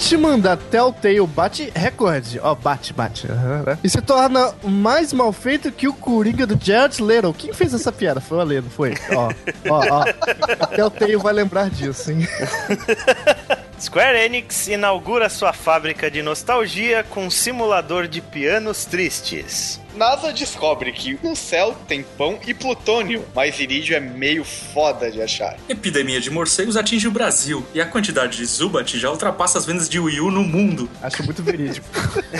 Batman da Telltale bate recorde. Ó, bate, bate. Uhum, né? E se torna mais mal feito que o Coringa do Jared Leto. Quem fez essa piada? Foi o Alê, não foi? Ó, ó, ó. A Telltale vai lembrar disso, hein? Square Enix inaugura sua fábrica de nostalgia com um simulador de pianos tristes. NASA descobre que no céu tem pão e plutônio, mas irídio é meio foda de achar. Epidemia de morcegos atinge o Brasil e a quantidade de Zubat já ultrapassa as vendas de Wii U no mundo. Acho muito verídico.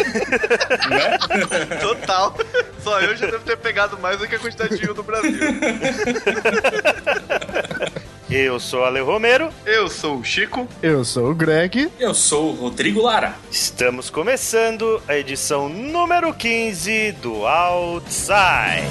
né? Total. Só eu já devo ter pegado mais do que a quantidade de Wii U no Brasil. Eu sou o Ale Romero. Eu sou o Chico. Eu sou o Greg. Eu sou o Rodrigo Lara. Estamos começando a edição número 15 do Outside.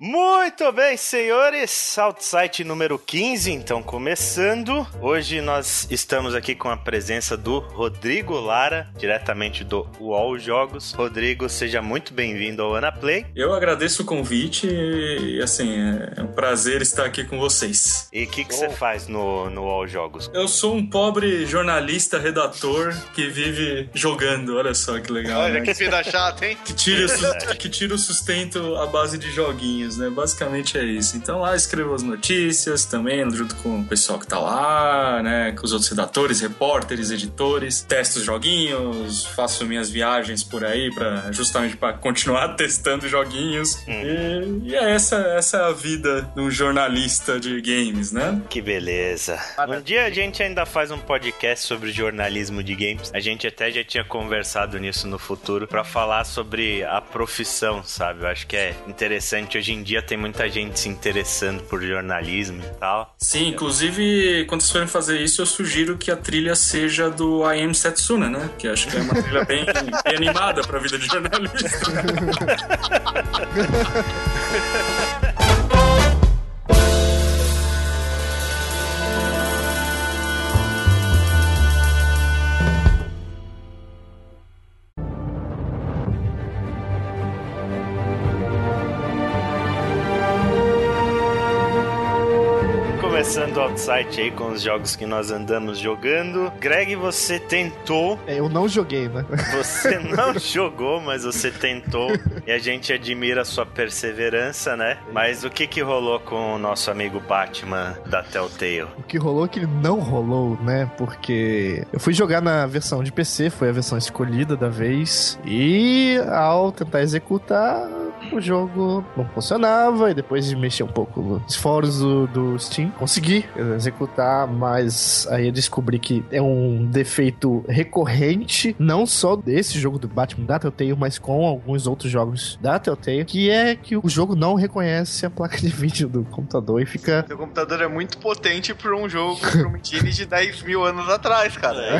Muito bem, senhores. Outside número 15, então começando. Hoje nós estamos aqui com a presença do Rodrigo Lara, diretamente do UOL Jogos. Rodrigo, seja muito bem-vindo ao Anaplay. Eu agradeço o convite e, assim, é um prazer estar aqui com vocês. E o que, que você faz no, no UOL Jogos? Eu sou um pobre jornalista, redator que vive jogando. Olha só que legal. Olha né? que vida chata, hein? Que tira, o que tira o sustento à base de joguinhos, né? Basicamente é isso. Então lá escrevo as notícias também, junto com o pessoal que tá lá, né? Com os outros redatores, repórteres, editores. Testo os joguinhos, faço minhas viagens por aí para justamente para continuar testando joguinhos. E, e é essa, essa é a vida de um jornalista de games, né? Que beleza. Um dia a gente ainda faz um podcast sobre jornalismo de games. A gente até já tinha conversado nisso no futuro pra falar sobre a profissão, sabe? Eu acho que é interessante. Hoje em dia tem muita gente se interessando por jornalismo e tal. Sim, inclusive, quando vocês forem fazer isso, eu sugiro que a trilha seja do I Am Setsuna, né? Que acho que é uma trilha bem, bem animada pra vida de jornalista. o Outside aí com os jogos que nós andamos jogando. Greg, você tentou. É, eu não joguei, né? Você não jogou, mas você tentou. E a gente admira a sua perseverança, né? Mas o que que rolou com o nosso amigo Batman da Telltale? O que rolou é que ele não rolou, né? Porque eu fui jogar na versão de PC, foi a versão escolhida da vez. E ao tentar executar, o jogo não funcionava. E depois de mexer um pouco nos fóruns do, do Steam, consegui executar. Mas aí eu descobri que é um defeito recorrente, não só desse jogo do Batman da Telltale, mas com alguns outros jogos da Telltale, que é que o jogo não reconhece a placa de vídeo do computador e fica Seu computador é muito potente pra um jogo, pra um engine de 10 mil anos atrás, cara.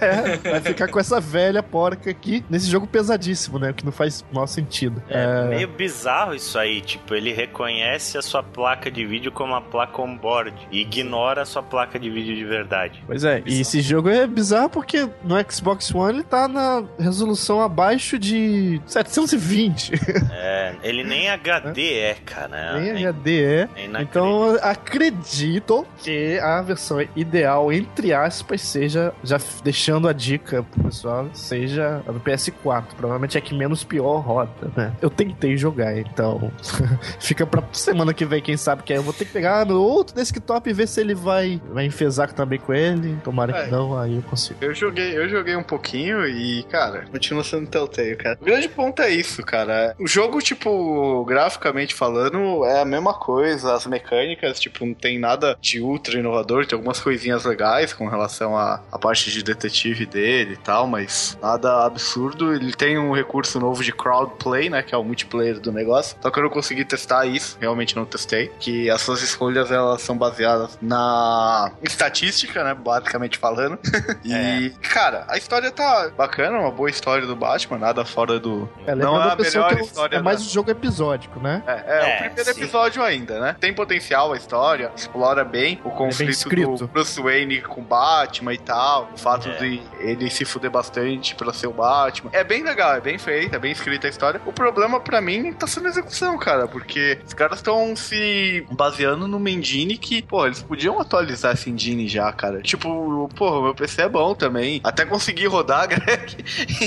É, vai ficar com essa velha porca aqui nesse jogo pesadíssimo, né? Que não faz o maior sentido. É meio bizarro isso aí, tipo, ele reconhece a sua placa de vídeo como uma placa on-board e ignora a sua placa de vídeo de verdade. Pois é, e esse jogo é bizarro porque no Xbox One ele tá na resolução abaixo de 720. É, ele nem HD é, cara. Nem É HD é. Então acredito que a versão ideal, entre aspas, seja, já deixando a dica pro pessoal, seja a do PS4. Provavelmente é que menos pior roda, né? Eu tentei jogar, então fica pra semana que vem, quem sabe, que aí eu vou ter que pegar no outro desktop e ver se ele vai, vai enfesar também com ele. Tomara É. que não, aí eu consigo. Eu joguei, eu joguei um pouquinho e, cara, continua sendo Telltale, cara. O grande ponto é isso, cara. O jogo, tipo, graficamente falando, é a mesma coisa. As mecânicas, tipo, não tem nada de ultra inovador. Tem algumas coisinhas legais com relação à, à parte de detetive dele e tal, mas nada absurdo. Ele tem um recurso novo de crowd play, né? Que é o multiplayer multiplayer do negócio. Só que eu não consegui testar isso, realmente não testei. Que as suas escolhas elas são baseadas na estatística, né? Basicamente falando. e, é. cara, a história tá bacana, uma boa história do Batman, nada fora do. É, não é a melhor é história. É mais da... um jogo episódico, né? É, é, é o primeiro sim. episódio ainda, né? Tem potencial a história, explora bem o conflito do Bruce Wayne com Batman e tal. O fato é. de ele se fuder bastante pra ser o Batman. É bem legal, é bem feita, é bem escrita a história. O problema para mim tá sendo execução, cara, porque os caras estão se baseando numa engine que, pô, eles podiam atualizar essa engine já, cara. Tipo, pô, meu PC é bom também. Até consegui rodar, Greg.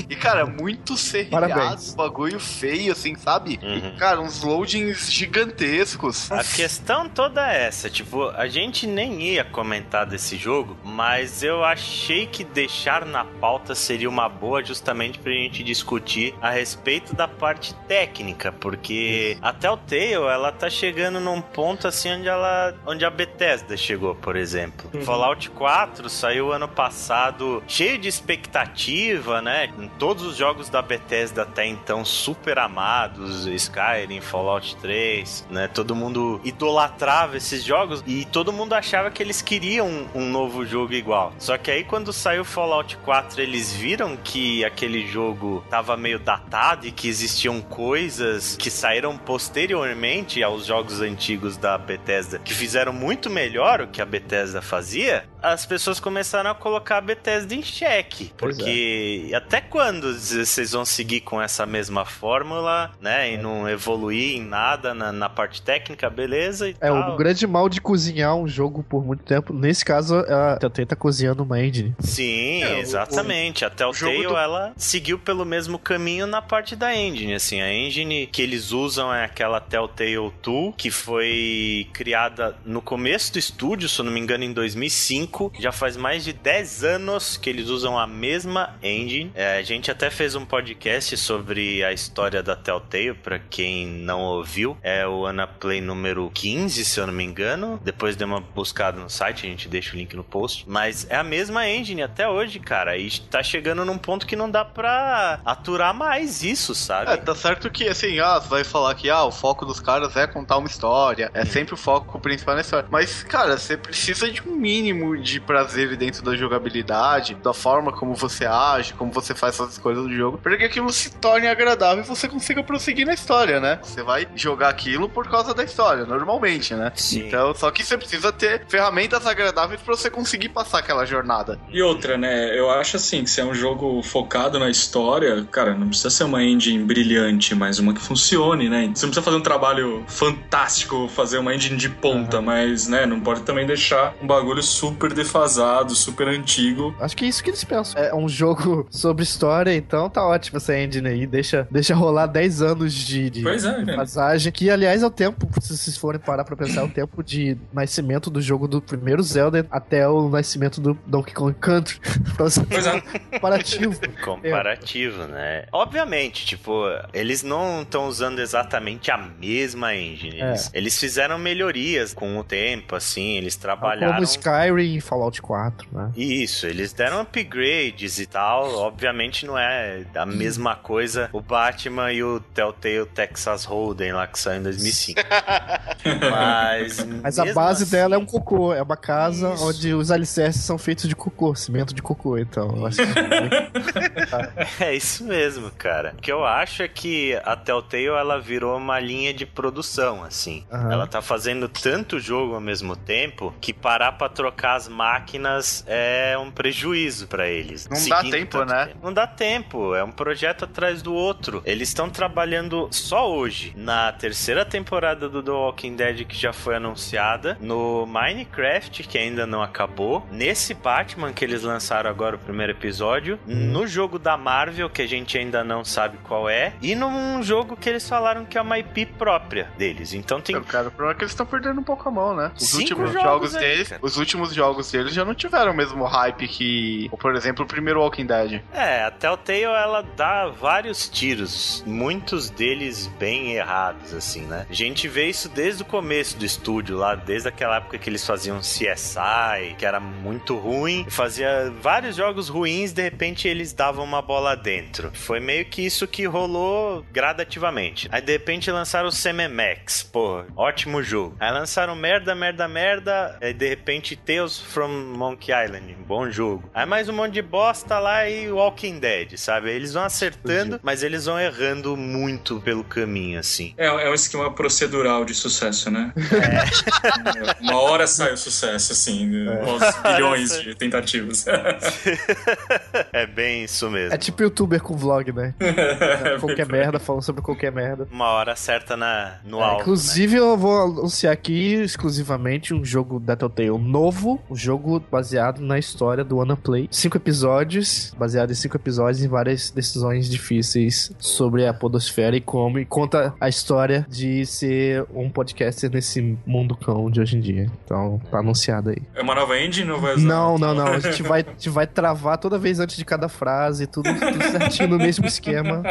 e, cara, muito serrilhado, bagulho feio, assim, sabe? Uhum. E, cara, uns loadings gigantescos. A questão toda é essa, tipo, a gente nem ia comentar desse jogo, mas eu achei que deixar na pauta seria uma boa justamente pra gente discutir a respeito da parte técnica, porque a Telltale, ela tá chegando num ponto assim onde ela onde a Bethesda chegou, por exemplo. Uhum. Fallout 4 saiu ano passado cheio de expectativa, né? Em todos os jogos da Bethesda até então super amados, Skyrim, Fallout 3, né? Todo mundo idolatrava esses jogos e todo mundo achava que eles queriam um, um novo jogo igual. Só que aí quando saiu Fallout 4, eles viram que aquele jogo tava meio datado e que existiam coisas que saíram posteriormente aos jogos antigos da Bethesda que fizeram muito melhor o que a Bethesda fazia, as pessoas começaram a colocar a Bethesda em xeque. Porque é. até quando vocês vão seguir com essa mesma fórmula, né? E é. não evoluir em nada na, na parte técnica, beleza? é, tal. o grande mal de cozinhar um jogo por muito tempo, nesse caso, a Telltale tá cozinhando uma engine. Sim, é, exatamente. O, o, a Telltale, do... ela seguiu pelo mesmo caminho na parte da engine, assim. A engine que eles usam é aquela Telltale Tool, que foi criada no começo do estúdio, se eu não me engano, em 2005 5. Já faz mais de 10 anos que eles usam a mesma engine. É, a gente até fez um podcast sobre a história da Telltale, para quem não ouviu. É o Anaplay número 15, se eu não me engano. Depois dê uma buscada no site, a gente deixa o link no post. Mas é a mesma engine até hoje, cara. E tá chegando num ponto que não dá pra aturar mais isso, sabe? É, tá certo que, assim, ah, você vai falar que ah, o foco dos caras é contar uma história. É sempre o foco principal na história. Mas, cara, você precisa de um mínimo de prazer dentro da jogabilidade, da forma como você age, como você faz as coisas do jogo, para que aquilo se torne agradável e você consiga prosseguir na história, né? Você vai jogar aquilo por causa da história, normalmente, né? Sim. Então, só que você precisa ter ferramentas agradáveis para você conseguir passar aquela jornada. E outra, né? Eu acho assim que se é um jogo focado na história, cara, não precisa ser uma engine brilhante, mas uma que funcione, né? Você não precisa fazer um trabalho fantástico, fazer uma engine de ponta, uhum. mas, né, não pode também deixar um bagulho super defasado, super antigo. Acho que é isso que eles pensam. É um jogo sobre história, então tá ótimo essa engine aí. Deixa, deixa rolar 10 anos de, de pois é, passagem. Que, aliás, é o tempo, se vocês forem parar pra pensar, é o tempo de nascimento do jogo do primeiro Zelda até o nascimento do Donkey Kong Country. Então, pois é. comparativo. Comparativo, né? Obviamente, tipo, eles não estão usando exatamente a mesma engine. Eles, é. eles fizeram melhorias com o tempo, assim, eles trabalharam. Como Skyrim Fallout 4, né? Isso, eles deram upgrades e tal. Obviamente não é a mesma coisa o Batman e o Telltale Texas Hold'em lá que saiu em 2005. Mas, Mas a base assim... dela é um cocô, é uma casa isso. onde os alicerces são feitos de cocô, cimento de cocô, então. Acho que... é isso mesmo, cara. O que eu acho é que a Telltale ela virou uma linha de produção, assim. Uhum. Ela tá fazendo tanto jogo ao mesmo tempo que parar pra trocar as máquinas é um prejuízo para eles. Não dá tempo, né? Tempo. Não dá tempo, é um projeto atrás do outro. Eles estão trabalhando só hoje na terceira temporada do The Walking Dead que já foi anunciada, no Minecraft que ainda não acabou, nesse Batman que eles lançaram agora o primeiro episódio, no jogo da Marvel que a gente ainda não sabe qual é e num jogo que eles falaram que é uma IP própria deles. Então tem. cara, o problema é que eles estão perdendo um pouco a mão, né? Os últimos jogos, jogos aí, deles, cara. os últimos jogos jogos deles já não tiveram o mesmo hype que, por exemplo, o primeiro Walking Dead. É, a Telltale ela dá vários tiros, muitos deles bem errados, assim, né? A gente vê isso desde o começo do estúdio, lá, desde aquela época que eles faziam CSI, que era muito ruim, fazia vários jogos ruins, de repente eles davam uma bola dentro. Foi meio que isso que rolou gradativamente. Aí de repente lançaram o CMMX, pô, ótimo jogo. Aí lançaram merda, merda, merda, aí de repente Tales from Monkey Island, bom jogo. Aí mais um monte de bosta lá e Walking Dead, sabe? Eles vão acertando, mas eles vão errando muito pelo caminho, assim. É, é um esquema procedural de sucesso, né? É. Uma hora sai o sucesso, assim, né? aos bilhões de tentativas. é bem isso mesmo. É tipo youtuber com vlog, né? qualquer merda, falando sobre qualquer merda. Uma hora certa na, no é, alto. Inclusive, né? eu vou anunciar aqui exclusivamente um jogo da Telltale novo, um jogo baseado na história do Wanna Play. Cinco episódios, baseado em cinco episódios em várias decisões difíceis sobre a podosfera e como, e conta a história de ser um podcaster nesse mundo cão de hoje em dia. Então, tá anunciado aí. É uma nova engine ou vai usar? Não, não, não. A gente vai, a gente vai travar toda vez antes de cada frase, tudo, tudo certinho no mesmo esquema.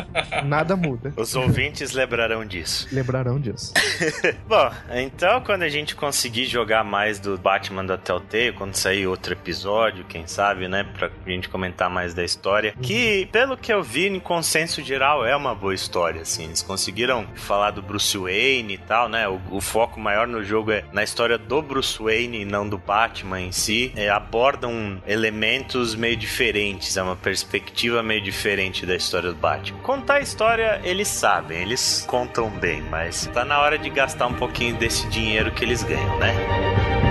Nada muda. Os ouvintes lembrarão disso. Lembrarão disso. Bom, então quando a gente conseguir jogar mais do Batman da Telltale, quando sair outro episódio, quem sabe, né, pra gente comentar mais da história, que pelo que eu vi, em consenso geral, é uma boa história, assim. Eles conseguiram falar do Bruce Wayne e tal, né? O, o foco maior no jogo é na história do Bruce Wayne e não do Batman em si. É, abordam elementos meio diferentes, é uma perspectiva meio diferente da história do Batman. Contar a história, eles sabem, eles contam bem, mas tá na hora de gastar um pouquinho desse dinheiro que eles ganham, né?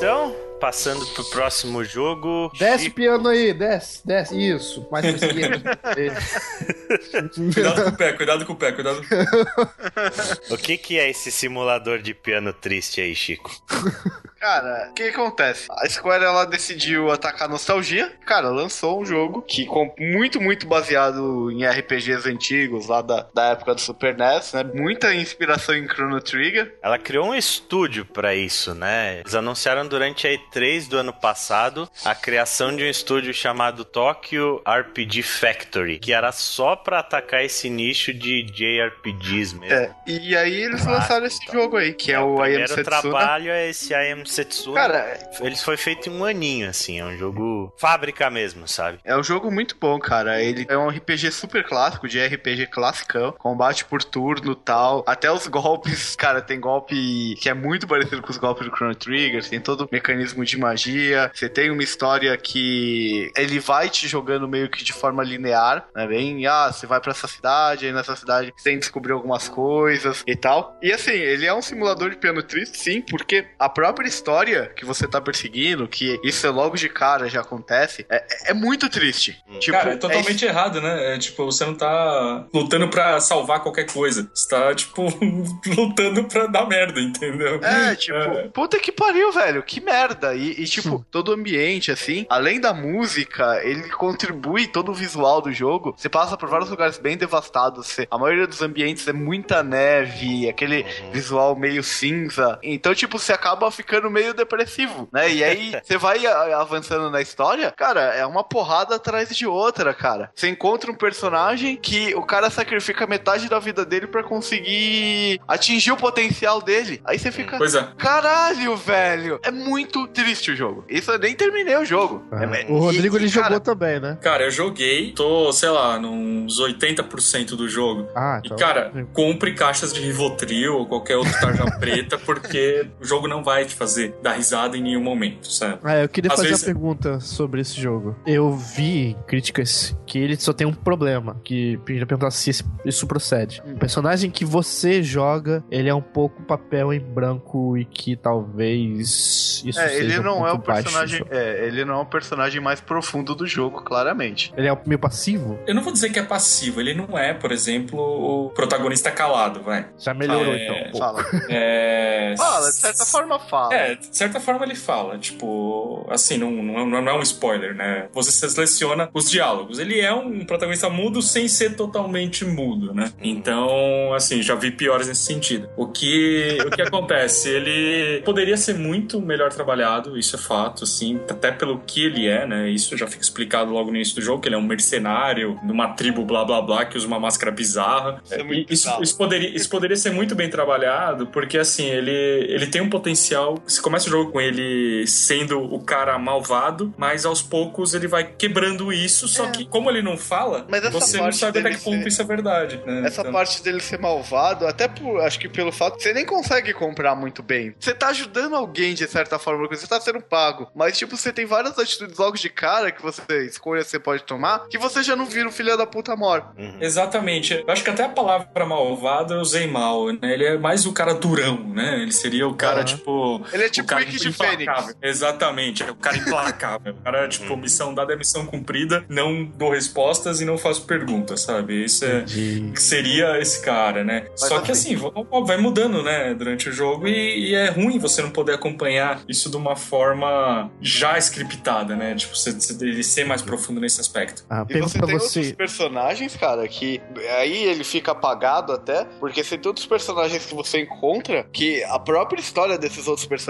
Então, passando pro próximo jogo. Desce Chico... o piano aí, desce, desce. Isso, mais pra esquerda. cuidado com o pé, cuidado com o pé, cuidado. o que, que é esse simulador de piano triste aí, Chico? Cara, o que, acontece? A Square ela decidiu atacar a nostalgia. Cara, lançou um jogo que muito, muito baseado em RPGs antigos lá da, da época do Super NES, né? Muita inspiração em Chrono Trigger. Ela criou um estúdio para isso, né? Eles anunciaram durante a E3 do ano passado a criação de um estúdio chamado Tokyo RPG Factory, que era só para atacar esse nicho de JRPGs mesmo. É, e aí eles lançaram esse então. jogo aí, que é, é o, o I Am Setsuna. trabalho é esse I Am Setsuna. Cara, ele foi feito em um aninho, assim. É um jogo fábrica mesmo, sabe? É um jogo muito bom, cara. Ele é um RPG super clássico, de RPG classicão. Combate por turno tal. Até os golpes, cara, tem golpe que é muito parecido com os golpes do Chrono Trigger. Tem todo o mecanismo de magia. Você tem uma história que ele vai te jogando meio que de forma linear, né? Bem, ah, você vai para essa cidade, aí nessa cidade você tem que descobrir algumas coisas e tal. E assim, ele é um simulador de piano triste, sim, porque a própria história que você tá perseguindo, que isso é logo de cara já acontece, é, é muito triste. Hum. Tipo, cara, é totalmente é... errado, né? É, tipo, você não tá lutando pra salvar qualquer coisa. Você tá, tipo, lutando pra dar merda, entendeu? É, tipo, é. puta que pariu, velho. Que merda. E, e tipo, todo o ambiente, assim, além da música, ele contribui todo o visual do jogo. Você passa por vários lugares bem devastados. Você, a maioria dos ambientes é muita neve, aquele uhum. visual meio cinza. Então, tipo, você acaba ficando meio depressivo, né? E aí você vai avançando na história, cara, é uma porrada atrás de outra, cara. Você encontra um personagem que o cara sacrifica metade da vida dele para conseguir atingir o potencial dele. Aí você fica, pois é. caralho, velho. É muito triste o jogo. Isso eu nem terminei o jogo. É, o Rodrigo e, ele cara, jogou também, né? Cara, eu joguei, tô, sei lá, nos 80% do jogo. Ah, então... E, cara, compre caixas de Rivotril ou qualquer outro tarja preta, porque o jogo não vai te fazer fazer dar risada em nenhum momento, sabe? Ah, eu queria Às fazer vezes... uma pergunta sobre esse jogo. Eu vi críticas que ele só tem um problema, que queria perguntar se isso procede. O personagem que você joga, ele é um pouco papel em branco e que talvez isso é, seja ele seja não é o personagem. É, ele não é o personagem mais profundo do jogo, claramente. Ele é meio passivo? Eu não vou dizer que é passivo, ele não é, por exemplo, o protagonista calado, vai. Já melhorou, É, então. Pô. Fala. É. Fala, de certa forma fala. É, de certa forma ele fala, tipo, assim, não, não, não é um spoiler, né? Você seleciona os diálogos. Ele é um protagonista mudo sem ser totalmente mudo, né? Então, assim, já vi piores nesse sentido. O que, o que acontece? Ele poderia ser muito melhor trabalhado, isso é fato, assim, até pelo que ele é, né? Isso já fica explicado logo no início do jogo, que ele é um mercenário de uma tribo blá blá blá que usa uma máscara bizarra. Isso é isso, isso poderia, isso poderia ser muito bem trabalhado, porque assim, ele, ele tem um potencial. Você começa o jogo com ele sendo o cara malvado, mas aos poucos ele vai quebrando isso, só É. que como ele não fala, você não sabe até que ponto ser- isso é verdade. né? Essa Então- parte dele ser malvado, até por, acho que pelo fato você nem consegue comprar muito bem. Você tá ajudando alguém de certa forma, porque você tá sendo pago. Mas, tipo, você tem várias atitudes logo de cara que você escolha, você pode tomar, que você já não vira o filho da puta mor. Uhum. Exatamente. Eu acho que até a palavra malvado eu usei mal, né? Ele é mais o cara durão, né? Ele seria o cara, Aham. tipo. Ele é o tipo cara o Rick. Fênix. Exatamente, é o cara implacável. O cara, tipo, missão dada é missão cumprida, não dou respostas e não faço perguntas, sabe? Isso é. Que seria esse cara, né? Só que assim- assim, vai- mudando, né, durante o jogo e, e é ruim você não poder acompanhar isso de uma forma já scriptada, né? Tipo, você, você- ele ser mais profundo nesse aspecto. Ah, E você tem você. outros personagens, cara, que aí ele fica apagado até, porque você tem outros personagens que você encontra que a própria história desses outros personagens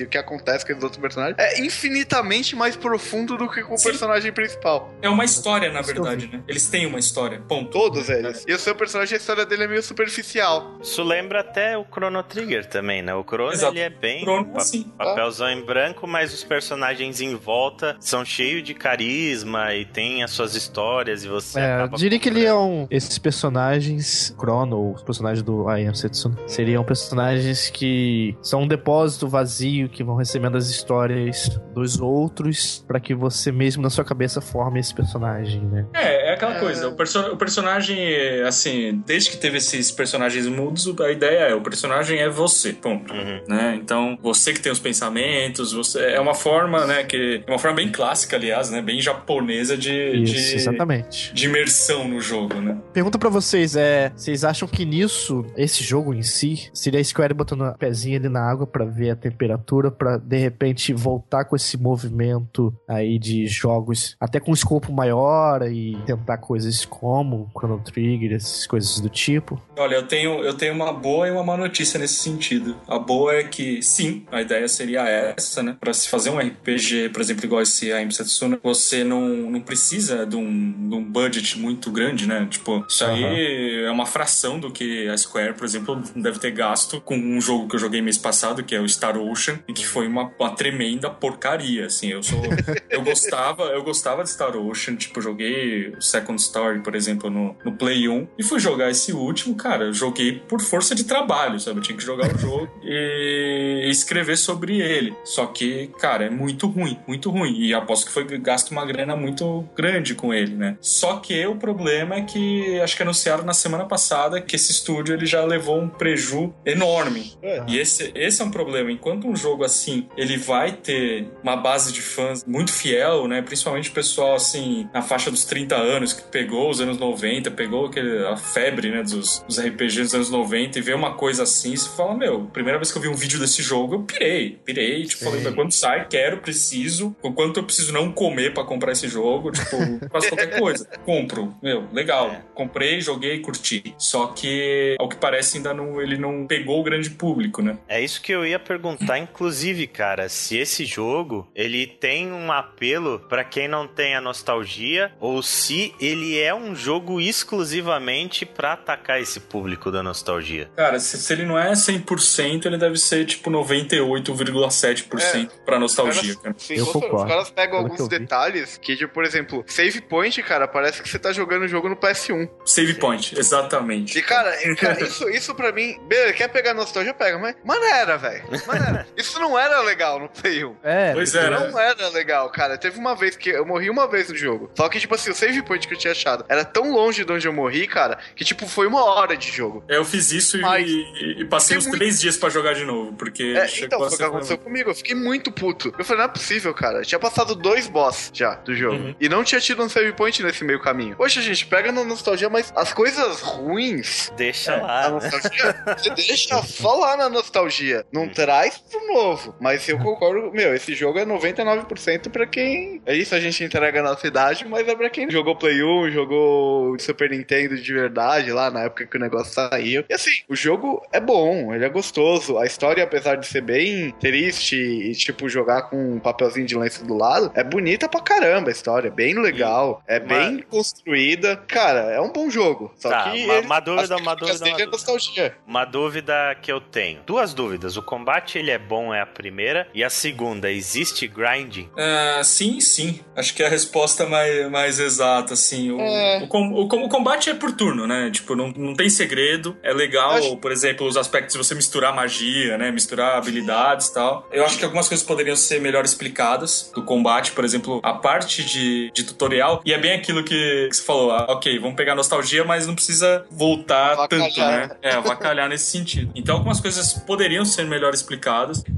e o que acontece com esses outros personagens é infinitamente mais profundo do que com o Sim. personagem principal. É uma história, na eu verdade, né? Eles têm uma história, ponto. Todos eles. E o seu personagem, a história dele é meio superficial. Isso lembra até o Chrono Trigger também, né? O Chrono Exato. ele é bem Chrono, pa- assim. papelzão em branco, mas os personagens em volta são cheios de carisma e tem as suas histórias e você É, acaba diria que ele é um. Esses personagens, Chrono, ou os personagens do I Am Setsuna, seriam personagens que são um depósito vazio que vão recebendo as histórias dos outros pra que você mesmo na sua cabeça forme esse personagem, né? É, é aquela É. coisa. O, perso- o personagem, assim, desde que teve esses personagens mudos, a ideia é: o personagem é você, ponto. Uhum. né? Então, você que tem os pensamentos, você é uma forma, né, que é uma forma bem clássica, aliás, né, bem japonesa de, Isso, de, exatamente. de imersão no jogo, né? Pergunta pra vocês, é, vocês acham que nisso, esse jogo em si, seria a Square botando a pezinha ali na água pra ver a temperatura, pra de repente voltar com esse movimento aí de jogos até com um escopo maior e tentar coisas como Chrono Trigger, essas coisas do tipo? Olha, eu tenho, eu tenho uma boa e uma má notícia nesse sentido. A boa é que, sim, a ideia seria essa, né? Pra se fazer um RPG, por exemplo, igual esse Aim Setsuna, você não, não precisa de um, de um budget muito grande, né? Tipo, isso aí é uma fração do que a Square, por exemplo, deve ter gasto com um jogo que eu joguei mês passado, que é o Star Ocean, e que foi uma, uma tremenda porcaria, assim. Eu sou... eu gostava, eu gostava de Star Ocean, tipo, joguei o Second Story, por exemplo, no, no Play 1, e fui jogar esse último, cara, eu joguei por força de trabalho, sabe? Eu tinha que jogar o jogo e e escrever sobre ele. Só que, cara, é muito ruim, muito ruim. E aposto que foi gasto uma grana muito grande com ele, né? Só que o problema é que acho que anunciaram na semana passada que esse estúdio ele já levou um preju enorme. É. E esse, esse é um problema. Enquanto um jogo assim, ele vai ter uma base de fãs muito fiel, né? Principalmente o pessoal assim, na faixa dos 30 anos, que pegou os anos 90, pegou aquele, a febre, né? Dos, dos RPGs dos anos 90 e vê uma coisa assim, você fala, meu, primeira vez que eu vi um vídeo desse jogo, eu pirei, pirei, tipo, falei, quando sai, quero, preciso, o quanto eu preciso não comer pra comprar esse jogo, tipo, quase qualquer coisa. Compro, meu, legal. É. Comprei, joguei, curti. Só que, ao que parece, ainda não, ele não pegou o grande público, né? É isso que eu ia perguntar, inclusive, cara, se esse jogo ele tem um apelo pra quem não tem a nostalgia ou se ele é um jogo exclusivamente pra atacar esse público da nostalgia. Cara, se, se ele não é 100%, ele deve ser tipo 98,7% pra nostalgia, Os cara. caras- sim, Eu os- concordo. Os caras pegam Pelo que alguns vi. detalhes que, tipo, por exemplo, save point, cara, parece que você tá jogando o jogo no PS1. Save point, exatamente. E, cara, é- cara, isso, isso pra mim, beleza, quer pegar nostalgia, pega, mas maneira, velho. Isso não era legal no Play 1. É, Pois é, né? Não era legal, cara. Teve uma vez que eu morri uma vez no jogo. Só que, tipo assim, o save point que eu tinha achado era tão longe de onde eu morri, cara, que, tipo, foi uma hora de jogo. Eu fiz isso e, Mas- e- e passei uns muito- três dias pra jogar de novo, porque É, então, foi o que aconteceu comigo. comigo, eu fiquei muito puto. Eu falei, não é possível, cara. Tinha passado dois boss já do jogo. Uhum. E não tinha tido um save point nesse meio caminho. Poxa, gente, pega na nostalgia, mas as coisas ruins. Deixa É, lá. A né? nostalgia, você deixa só lá na nostalgia. Não traz pro novo. Mas eu concordo, meu, esse jogo é 99% pra quem. É isso, a gente entrega na cidade, mas é pra quem jogou Play 1, jogou Super Nintendo de verdade lá na época que o negócio saiu. E assim, o jogo é bom, ele é gostoso. A história, apesar de ser bem triste e, tipo, jogar com um papelzinho de lenço do lado, é bonita pra caramba a história. É bem legal, é Uma- bem construída. Cara, é um bom jogo. Só Tá, que. uma- ele- uma dúvida, uma dúvida, uma dúvida. Uma dúvida que eu tenho. Duas dúvidas. O combate ele é bom, é a primeira. E a segunda, existe grinding? Ah, sim, sim. Acho que é a resposta mais, mais exata, assim. O, É. o, com- o o combate é por turno, né? Tipo, não, não tem segredo. É legal, Acho- por exemplo, os aspectos de você misturar magia, né? Misturar habilidades e tal. Eu acho que algumas coisas poderiam ser melhor explicadas do combate, por exemplo, a parte de, de tutorial. E é bem aquilo que, que você falou. ah, ok, vamos pegar nostalgia, mas não precisa voltar Avacalhar. tanto, né? É, avacalhar nesse sentido. Então, algumas coisas poderiam ser melhor explicadas.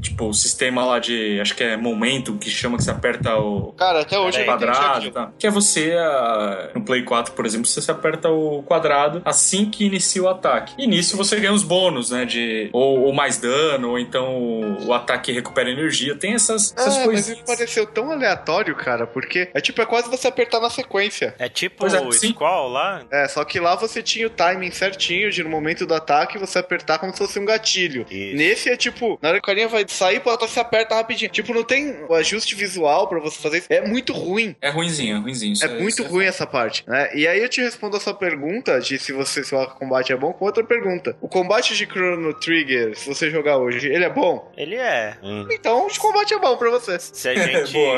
Tipo, o sistema lá de. Acho que é momento que chama que você aperta o Cara, até hoje entendi quadrado. Tá? Que é você, ah, no Play 4, por exemplo, você aperta o quadrado assim que inicia o ataque. E nisso você ganha os bônus, né? De ou, ou mais dano, ou então o, o ataque recupera energia. Tem essas, essas É, mas coisas. me pareceu tão aleatório, cara, porque é tipo, é quase você apertar na sequência. É tipo Pois é, o sim. Squall lá? É, só que lá você tinha o timing certinho de no momento do ataque você apertar como se fosse um gatilho. Isso. Nesse é tipo, na hora o carinha vai sair, pô, você aperta rapidinho. Tipo, não tem o ajuste visual pra você fazer isso. É muito ruim. É ruinzinho, é ruinzinho. Isso É muito isso ruim essa parte, né? E aí eu te respondo a sua pergunta de se você se o combate é bom com outra pergunta. O combate de Chrono Trigger, se você jogar hoje, ele é bom? Ele é. Hum. Então o combate é bom pra você. Se a gente.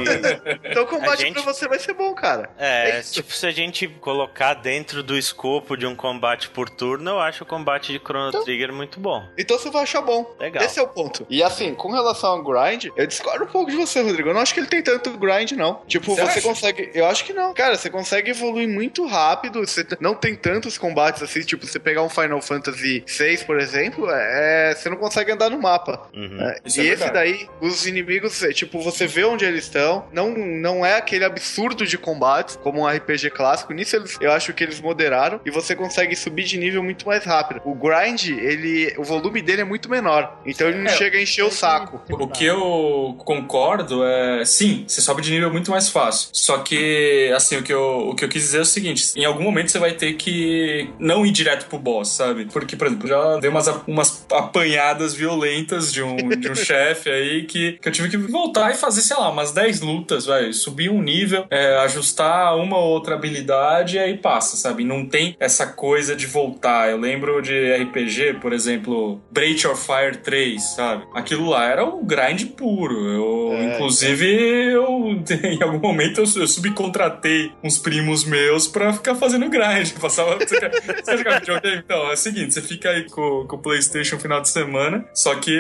Então o combate gente- pra você vai ser bom, cara. É, É tipo, se a gente colocar dentro do escopo de um combate por turno, eu acho o combate de Chrono Então- Trigger muito bom. Então você vai achar bom. Legal. Esse é o ponto. E assim, com relação ao grind, eu discordo um pouco de você, Rodrigo. Eu não acho que ele tem tanto grind, não. Tipo, Você você, consegue. Eu acho que não. Cara, você consegue evoluir muito rápido. Você não tem tantos combates assim. Tipo, você pegar um Final Fantasy VI, por exemplo, é, você não consegue andar no mapa. Uhum. Isso e é esse daí, os inimigos, é, tipo, você vê onde eles estão. Não, não é aquele absurdo de combates como um RPG clássico. Nisso eles, eu acho que eles moderaram. E você consegue subir de nível muito mais rápido. O grind, ele. O volume dele é muito menor. Então ele não É, encher o saco. O que eu concordo é, sim, você sobe de nível muito mais fácil. Só que, assim, o que eu, o que eu quis dizer é o seguinte: em algum momento você vai ter que não ir direto pro boss, sabe? Porque, por exemplo, já dei umas, umas apanhadas violentas de um, de um chefe aí que, que eu tive que voltar e fazer, sei lá, umas 10 lutas, vai, subir um nível, é, ajustar uma ou outra habilidade e aí passa, sabe? Não tem essa coisa de voltar. Eu lembro de RPG, por exemplo, Breach of Fire 3, sabe? Aquilo lá era o grind puro. Eu, É, inclusive, eu em algum momento eu, eu subcontratei uns primos meus pra ficar fazendo grind. Passava. Você quer, você jogar videogame? Então, é o seguinte: você fica aí com, com o PlayStation no final de semana, só que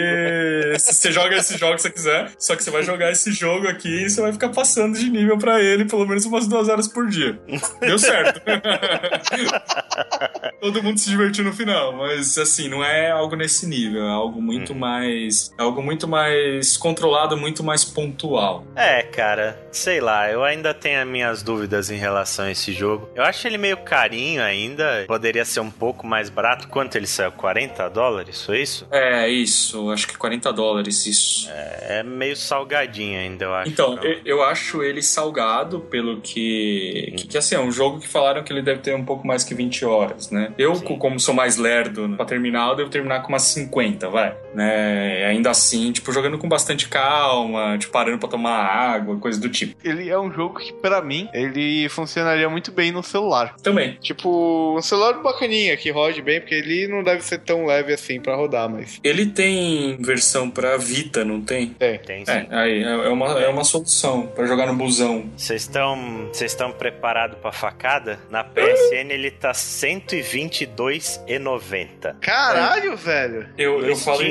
você joga esse jogo que você quiser, só que você vai jogar esse jogo aqui e você vai ficar passando de nível pra ele pelo menos umas duas horas por dia. Deu certo. Todo mundo se divertiu no final, mas assim, não é algo nesse nível, é algo muito mais. É algo muito mais controlado, muito mais pontual. É, cara, sei lá, eu ainda tenho as minhas dúvidas em relação a esse jogo. Eu acho ele meio carinho ainda, poderia ser um pouco mais barato. Quanto ele saiu? 40 dólares, foi isso? É, isso, acho que 40 dólares, isso. É meio salgadinho ainda, eu acho. Então, Não. eu, eu acho ele salgado pelo que, que. que, assim, é um jogo que falaram que ele deve ter um pouco mais que 20 horas, né? Eu, Sim. como sou mais lerdo pra terminar, eu devo terminar com umas 50, vai. Né? Ainda assim, tipo, jogando com bastante calma, tipo, parando pra tomar água, coisa do tipo. Ele é um jogo que, para mim, ele funcionaria muito bem no celular. Também. Tipo, um celular bacaninha que rode bem, porque ele não deve ser tão leve assim para rodar, mas. Ele tem versão pra Vita, não tem? É. Tem. Tem, sim. É, aí, é uma, é uma solução para jogar no busão. Vocês estão vocês estão preparados pra facada? Na PSN ele tá 122,90. Caralho, velho! Eu, eu falei.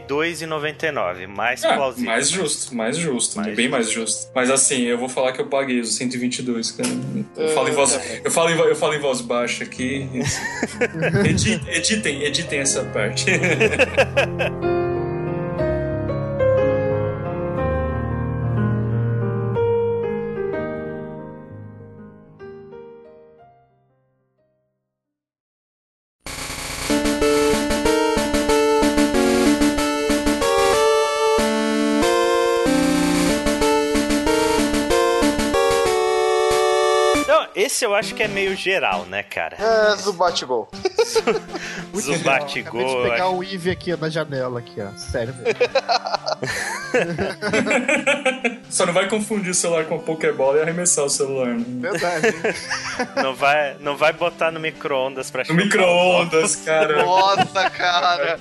92,99. Mais é, plausível. Mais justo, mais justo. Né? Mais bem justo. mais justo. Mas assim, eu vou falar que eu paguei os 122, cara. Eu, falo em ah, voz, tá eu, falo em, eu voz baixa aqui. editem, editem, editem essa parte. esse eu acho que é meio geral, né, cara? É, Zubat-Gol. Zubat-Gol. De pegar o Eve aqui na janela, aqui, ó. Sério, velho. Só não vai confundir o celular com a Pokébola e arremessar o celular. Né? Verdade. Não vai, não vai botar no micro-ondas pra No micro-ondas, cara. Nossa, cara.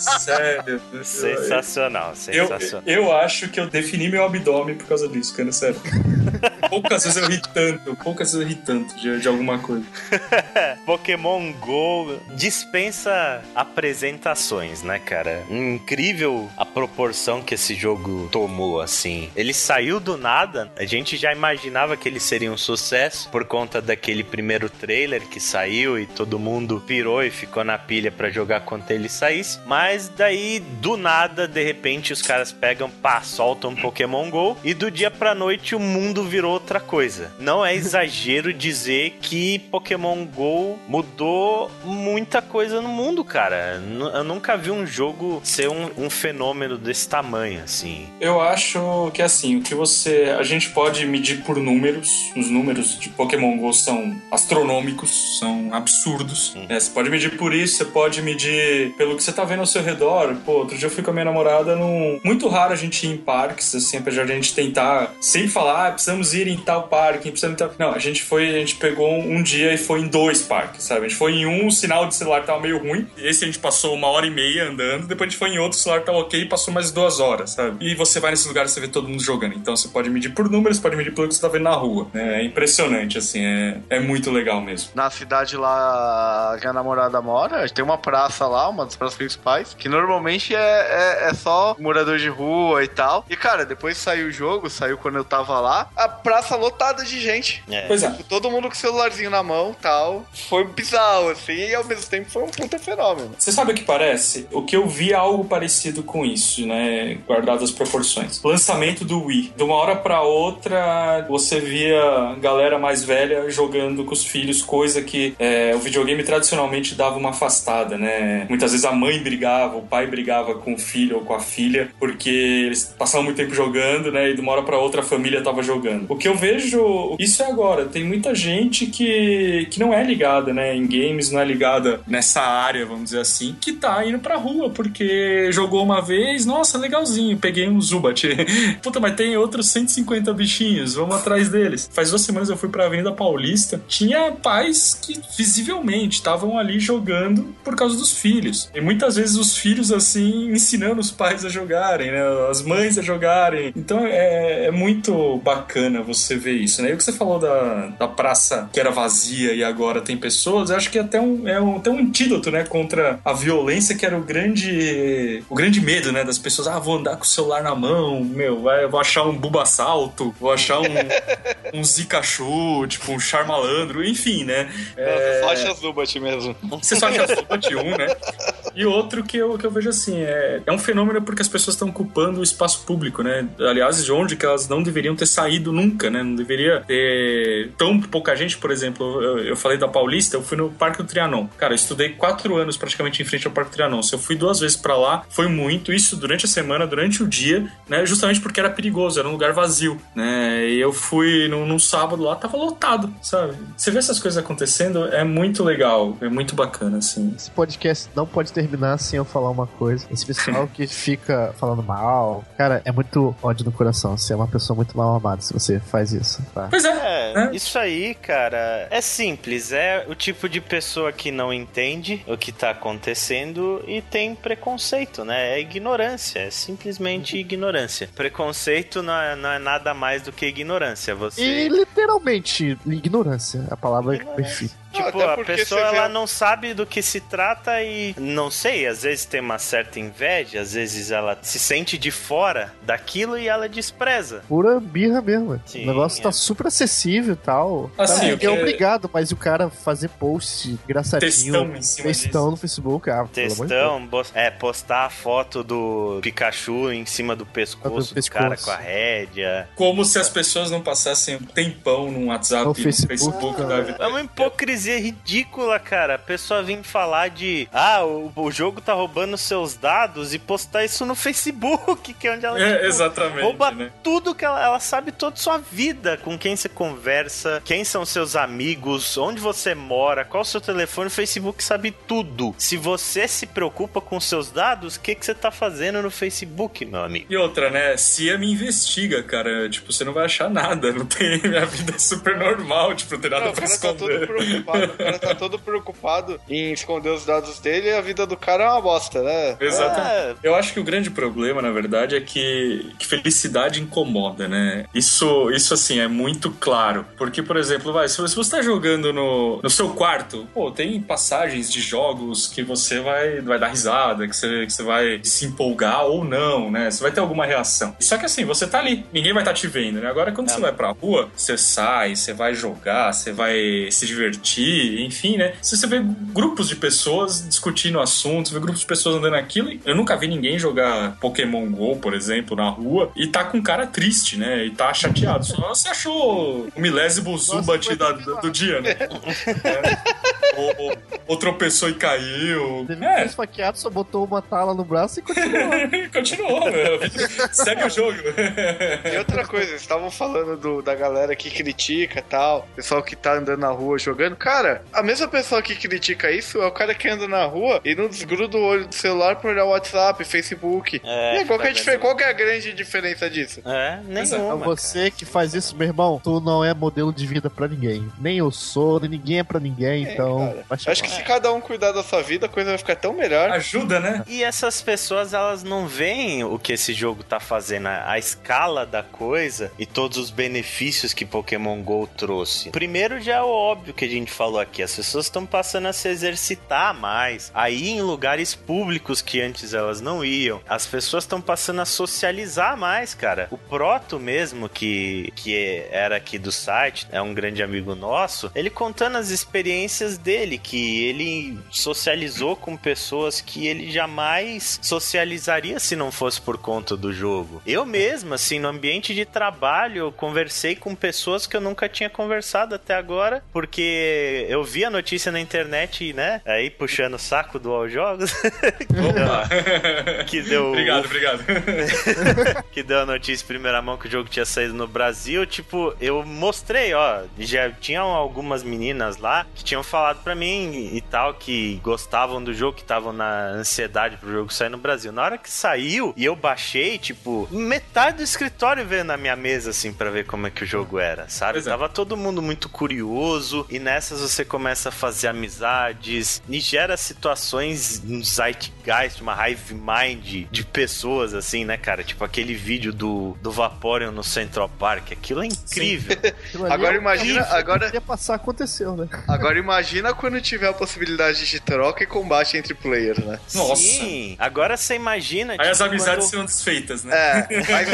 Sério. Sensacional, Eu, sensacional. eu acho que eu defini meu abdômen por causa disso, cara, sério. Poucas vezes eu ri tanto, poucas vezes eu ri tanto de, de alguma coisa. Pokémon Go dispensa apresentações, né, cara? Incrível a proporção que esse jogo tomou, assim. Ele saiu do nada, a gente já imaginava que ele seria um sucesso por conta daquele primeiro trailer que saiu e todo mundo pirou e ficou na pilha pra jogar quando ele saísse. Mas daí, do nada, de repente, os caras pegam, pá, soltam Pokémon Go e do dia pra noite o mundo virou outra coisa. Não é exagero dizer que Pokémon Go mudou muita coisa no mundo, cara. Eu nunca vi um jogo ser um, um fenômeno desse tamanho, assim. Eu acho que assim, o que você. A gente pode medir por números. Os números de Pokémon GO são astronômicos, são absurdos. Hum. né? Você pode medir por isso, você pode medir pelo que você tá vendo ao seu redor. Pô, outro dia eu fui com a minha namorada num. Muito raro a gente ir em parques, assim, apesar de a gente tentar sempre falar, ah, precisamos ir em tal parque, precisamos tal. Não, a gente foi, a gente pegou um dia e foi em dois parques, sabe? A gente foi em um, o sinal de celular tava meio ruim. Esse a gente passou uma hora e meia andando, depois a gente foi em outro, o celular tava ok e passou mais duas horas, sabe? E você vai nesses lugares e você vê todo mundo jogando. Então você pode medir por números, pode medir pelo que você tá vendo na rua. né? É impressionante, assim, é, é muito legal mesmo. Na cidade lá que a namorada mora, tem uma praça lá, uma das praças principais, que normalmente é, é, é só morador de rua e tal. E, cara, depois saiu o jogo, saiu quando eu tava lá, a praça lotada de gente. É. Pois é. Todo mundo com o celularzinho na mão tal. Foi bizarro, assim, e ao mesmo tempo foi um puta fenômeno. Você sabe o que parece? O que eu vi é algo parecido com isso, né? Guardado as proporções. Lançamento do Wii. De uma hora pra outra, você via galera mais velha jogando com os filhos, coisa que é, o videogame tradicionalmente dava uma afastada, né? Muitas vezes a mãe brigava, o pai brigava com o filho ou com a filha, porque eles passavam muito tempo jogando, né? E de uma hora pra outra a família tava jogando. O que eu vejo, isso é agora. Tem muita gente que, que não é ligada, né? Em games, não é ligada nessa área, vamos dizer assim, que tá indo pra rua, porque jogou uma vez, nossa, legalzinho, peguei um Zubat. Puta, mas tem outros 150 bichinhos, vamos atrás deles. Faz duas semanas eu fui pra Avenida Paulista, tinha pais que visivelmente estavam ali jogando por causa dos filhos. E muitas vezes os filhos, assim, ensinando os pais a jogarem, né? As mães a jogarem. Então é, é muito bacana você ver isso, né? E o que você falou da, da praça que era vazia e agora tem pessoas, eu acho que é até um, é um, até um antídoto, né? Contra a violência que era o grande o grande medo, né? Das pessoas, ah, vou andar com o celular na mão, meu, vai, vou achar um Bulbasalto, vou achar um, um Zikachu, tipo um Charmalandro, enfim, né? É, Só acha Zubat mesmo. você só acha Zubat um, né? E outro que eu, que eu vejo assim, é, é um fenômeno porque as pessoas estão ocupando o espaço público, né? Aliás, de onde que elas não deveriam ter saído nunca, né? Não deveria ter tão pouca gente, por exemplo, eu, eu falei da Paulista, eu fui no Parque do Trianon. Cara, eu estudei quatro anos praticamente em frente ao Parque do Trianon. Se eu fui duas vezes pra lá, foi muito. Isso durante a semana, durante o dia, né? Justamente porque era perigoso, era um lugar vazio, né? E eu fui num, num sábado lá, tava lotado, sabe? Você vê essas coisas acontecendo, é muito legal, é muito bacana, assim. Esse podcast não pode terminar sem eu falar uma coisa. Esse pessoal que fica falando mal, cara, é muito ódio no coração. Você é uma pessoa muito mal amada se você faz isso, tá? Pois é, É, né? isso aí, cara, é simples. É o tipo de pessoa que não entende o que tá acontecendo e tem preconceito, né? É ignorância, é simplesmente ignorância. Preconceito não é, não é nada mais do que ignorância. Você. E literalmente, ignorância. A palavra é Ignorância. perfeita. Tipo, a pessoa vê- ela não sabe do que se trata e não sei, às vezes tem uma certa inveja, às vezes ela se sente de fora daquilo e ela despreza. Pura birra mesmo. Sim, o negócio é. tá super acessível e tal. Assim, Cara, o que- é obrigado, mas o cara fazer post engraçadinho, Textão em cima textão disso. no Facebook, ah, pelo amor de Deus. Textão, bo- é, postar a foto do Pikachu em cima do pescoço, Do do cara pescoço. com a rédea. Como se as pessoas não passassem um tempão no WhatsApp, No no Facebook, Facebook, cara. da vida. É uma hipocrisia ridícula, cara. A pessoa vir falar de ah, o, o jogo tá roubando seus dados e postar isso no Facebook, que é onde ela É, tipo, exatamente, rouba né? tudo que ela, ela sabe toda sua vida, com quem você conversa, quem são seus amigos, onde você mora, qual o seu telefone, o Facebook sabe tudo. Se você se preocupa com seus dados, o que, que você tá fazendo no Facebook, meu amigo? E outra, né? CIA me investiga, cara. Tipo, você não vai achar nada. Não tem. Minha vida é super normal, tipo, não tem nada Não, pra cara tá todo esconder. Preocupado. O cara tá todo preocupado em esconder os dados dele e a vida do cara é uma bosta, né? Exatamente. É. Eu acho que o grande problema, na verdade, é que, que felicidade incomoda, né? Isso, isso, assim, é muito claro. Porque, por exemplo, vai, se você está jogando no, no seu quarto, pô, tem passagens de jogos que você vai, vai dar risada, que você, que você vai se empolgar ou não, né? Você vai ter alguma reação. Só que, assim, você tá ali, ninguém vai estar te vendo, né? Agora, quando você vai pra rua, você sai, você vai jogar, você vai se divertir, enfim, né? Se você vê grupos de pessoas discutindo assuntos, vê grupos de pessoas andando aquilo. Eu nunca vi ninguém jogar Pokémon GO, por exemplo, na rua e tá com cara triste, né? E tá chateado. Só você achou o milésimo Zubat da- do, dia, né? É. ou, ou- ou tropeçou e caiu. Teve É, um esfaqueado, só botou uma tala no braço e continuou. continuou, né? Segue o jogo. E outra coisa, eles estavam falando do- da galera que critica e tal, pessoal que tá andando na rua jogando. Cara, a mesma pessoa que critica isso é o cara que anda na rua e não desgruda o olho do celular pra olhar o WhatsApp, Facebook. É, e qual, que é a difer- qual que é a grande diferença disso? É, Então nenhuma. você que faz isso, meu irmão, tu não é modelo de vida pra ninguém. Nem eu sou, nem ninguém é pra ninguém, então. cara. vai Acho que se cada um cuidar da sua vida, a coisa vai ficar tão melhor. Ajuda, né? E essas pessoas, elas não veem o que esse jogo tá fazendo, a escala da coisa e todos os benefícios que Pokémon GO trouxe. Primeiro já é o óbvio que a gente falou aqui, as pessoas estão passando a se exercitar mais, a ir em lugares públicos que antes elas não iam. As pessoas estão passando a socializar mais, cara. O Proto mesmo, que, que era aqui do site, é um grande amigo nosso, ele contando as experiências dele, que ele socializou com pessoas que ele jamais socializaria se não fosse por conta do jogo. Eu mesmo, assim, no ambiente de trabalho, eu conversei com pessoas que eu nunca tinha conversado até agora, porque eu vi a notícia na internet, né? Aí puxando o saco do All Jogos, que deu obrigado, obrigado. que deu a notícia em primeira mão que o jogo tinha saído no Brasil, tipo, eu mostrei, ó, já tinham algumas meninas lá que tinham falado pra mim e tal, que gostavam do jogo, que estavam na ansiedade pro jogo sair no Brasil. Na hora que saiu e eu baixei, tipo, metade do escritório veio na minha mesa, assim, pra ver como é que o jogo era, sabe? Pois é. Tava todo mundo muito curioso e você começa a fazer amizades e gera situações no zeitgeist, uma hive mind de pessoas, assim, né, cara? Tipo aquele vídeo do, do Vaporeon no Central Park. Aquilo é incrível. Aquilo Agora é um imagina- agora- Ia passar, aconteceu, né? Agora imagina quando tiver a possibilidade de troca e combate entre players, né? Nossa. Sim. Agora você imagina. Aí as tipo, amizades quando- serão desfeitas, né? É, aí,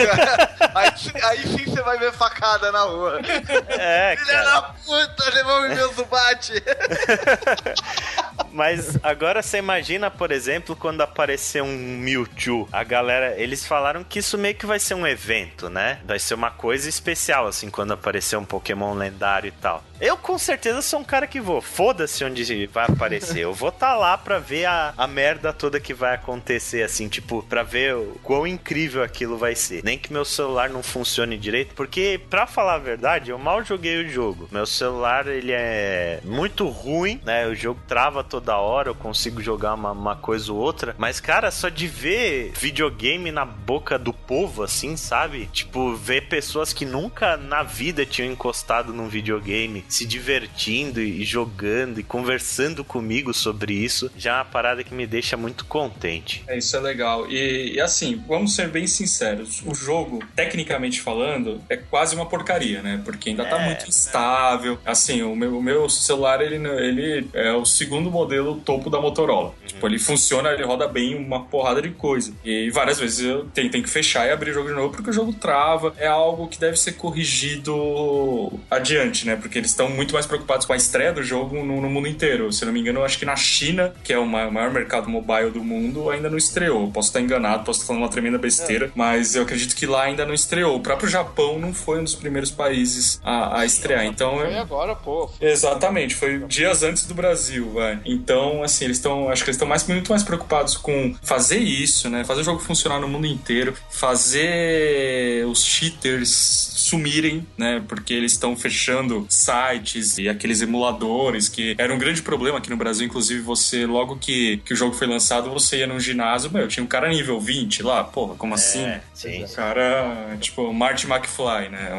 aí, aí sim você vai ver facada na rua. É, Filha cara. da puta, levou meu Zubat. Mas agora você imagina, por exemplo, quando aparecer um Mewtwo. A galera, eles falaram que isso meio que vai ser um evento, né? Vai ser uma coisa especial, assim, quando aparecer um Pokémon lendário e tal. Eu com certeza sou um cara que vou. Foda-se onde vai aparecer. Eu vou estar lá pra ver a, a merda toda que vai acontecer, assim, tipo, pra ver o quão incrível aquilo vai ser. Nem que meu celular não funcione direito, porque, pra falar a verdade, eu mal joguei o jogo. Meu celular, ele é muito ruim, né? O jogo trava toda hora, eu consigo jogar uma, uma coisa ou outra. Mas, cara, só de ver videogame na boca do povo, assim, sabe? Tipo, ver pessoas que nunca na vida tinham encostado num videogame, se divertindo e jogando e conversando comigo sobre isso, já é uma parada que me deixa muito contente. É, isso é legal. E, e assim, vamos ser bem sinceros. O jogo, tecnicamente falando, é quase uma porcaria, né? Porque ainda tá É, muito instável. Assim, o meu, o meu celular, ele, ele é o segundo modelo topo da Motorola. Tipo, ele funciona, ele roda bem uma porrada de coisa. E várias vezes eu tenho, tenho que fechar e abrir o jogo de novo porque o jogo trava. É algo que deve ser corrigido adiante, né? Porque eles estão muito mais preocupados com a estreia do jogo no, no, mundo inteiro. Se eu não me engano, eu acho que na China, que é o maior mercado mobile do mundo, ainda não estreou. Posso estar enganado, posso estar falando uma tremenda besteira, é. mas eu acredito que lá ainda não estreou. O próprio Japão não foi um dos primeiros países a, a estrear. Então, foi agora, pô. Exatamente, foi dias antes do Brasil, vai. Então, assim, eles estão, acho que eles estão mais, muito mais preocupados com fazer isso, né? Fazer o jogo funcionar no mundo inteiro, fazer os cheaters sumirem, né? Porque eles estão fechando sites e aqueles emuladores que era um grande problema aqui no Brasil. Inclusive, você, logo que, que o jogo foi lançado, você ia num ginásio, meu, tinha um cara nível 20 lá, porra, como é, assim? Sim. O cara, tipo, Marty McFly, né?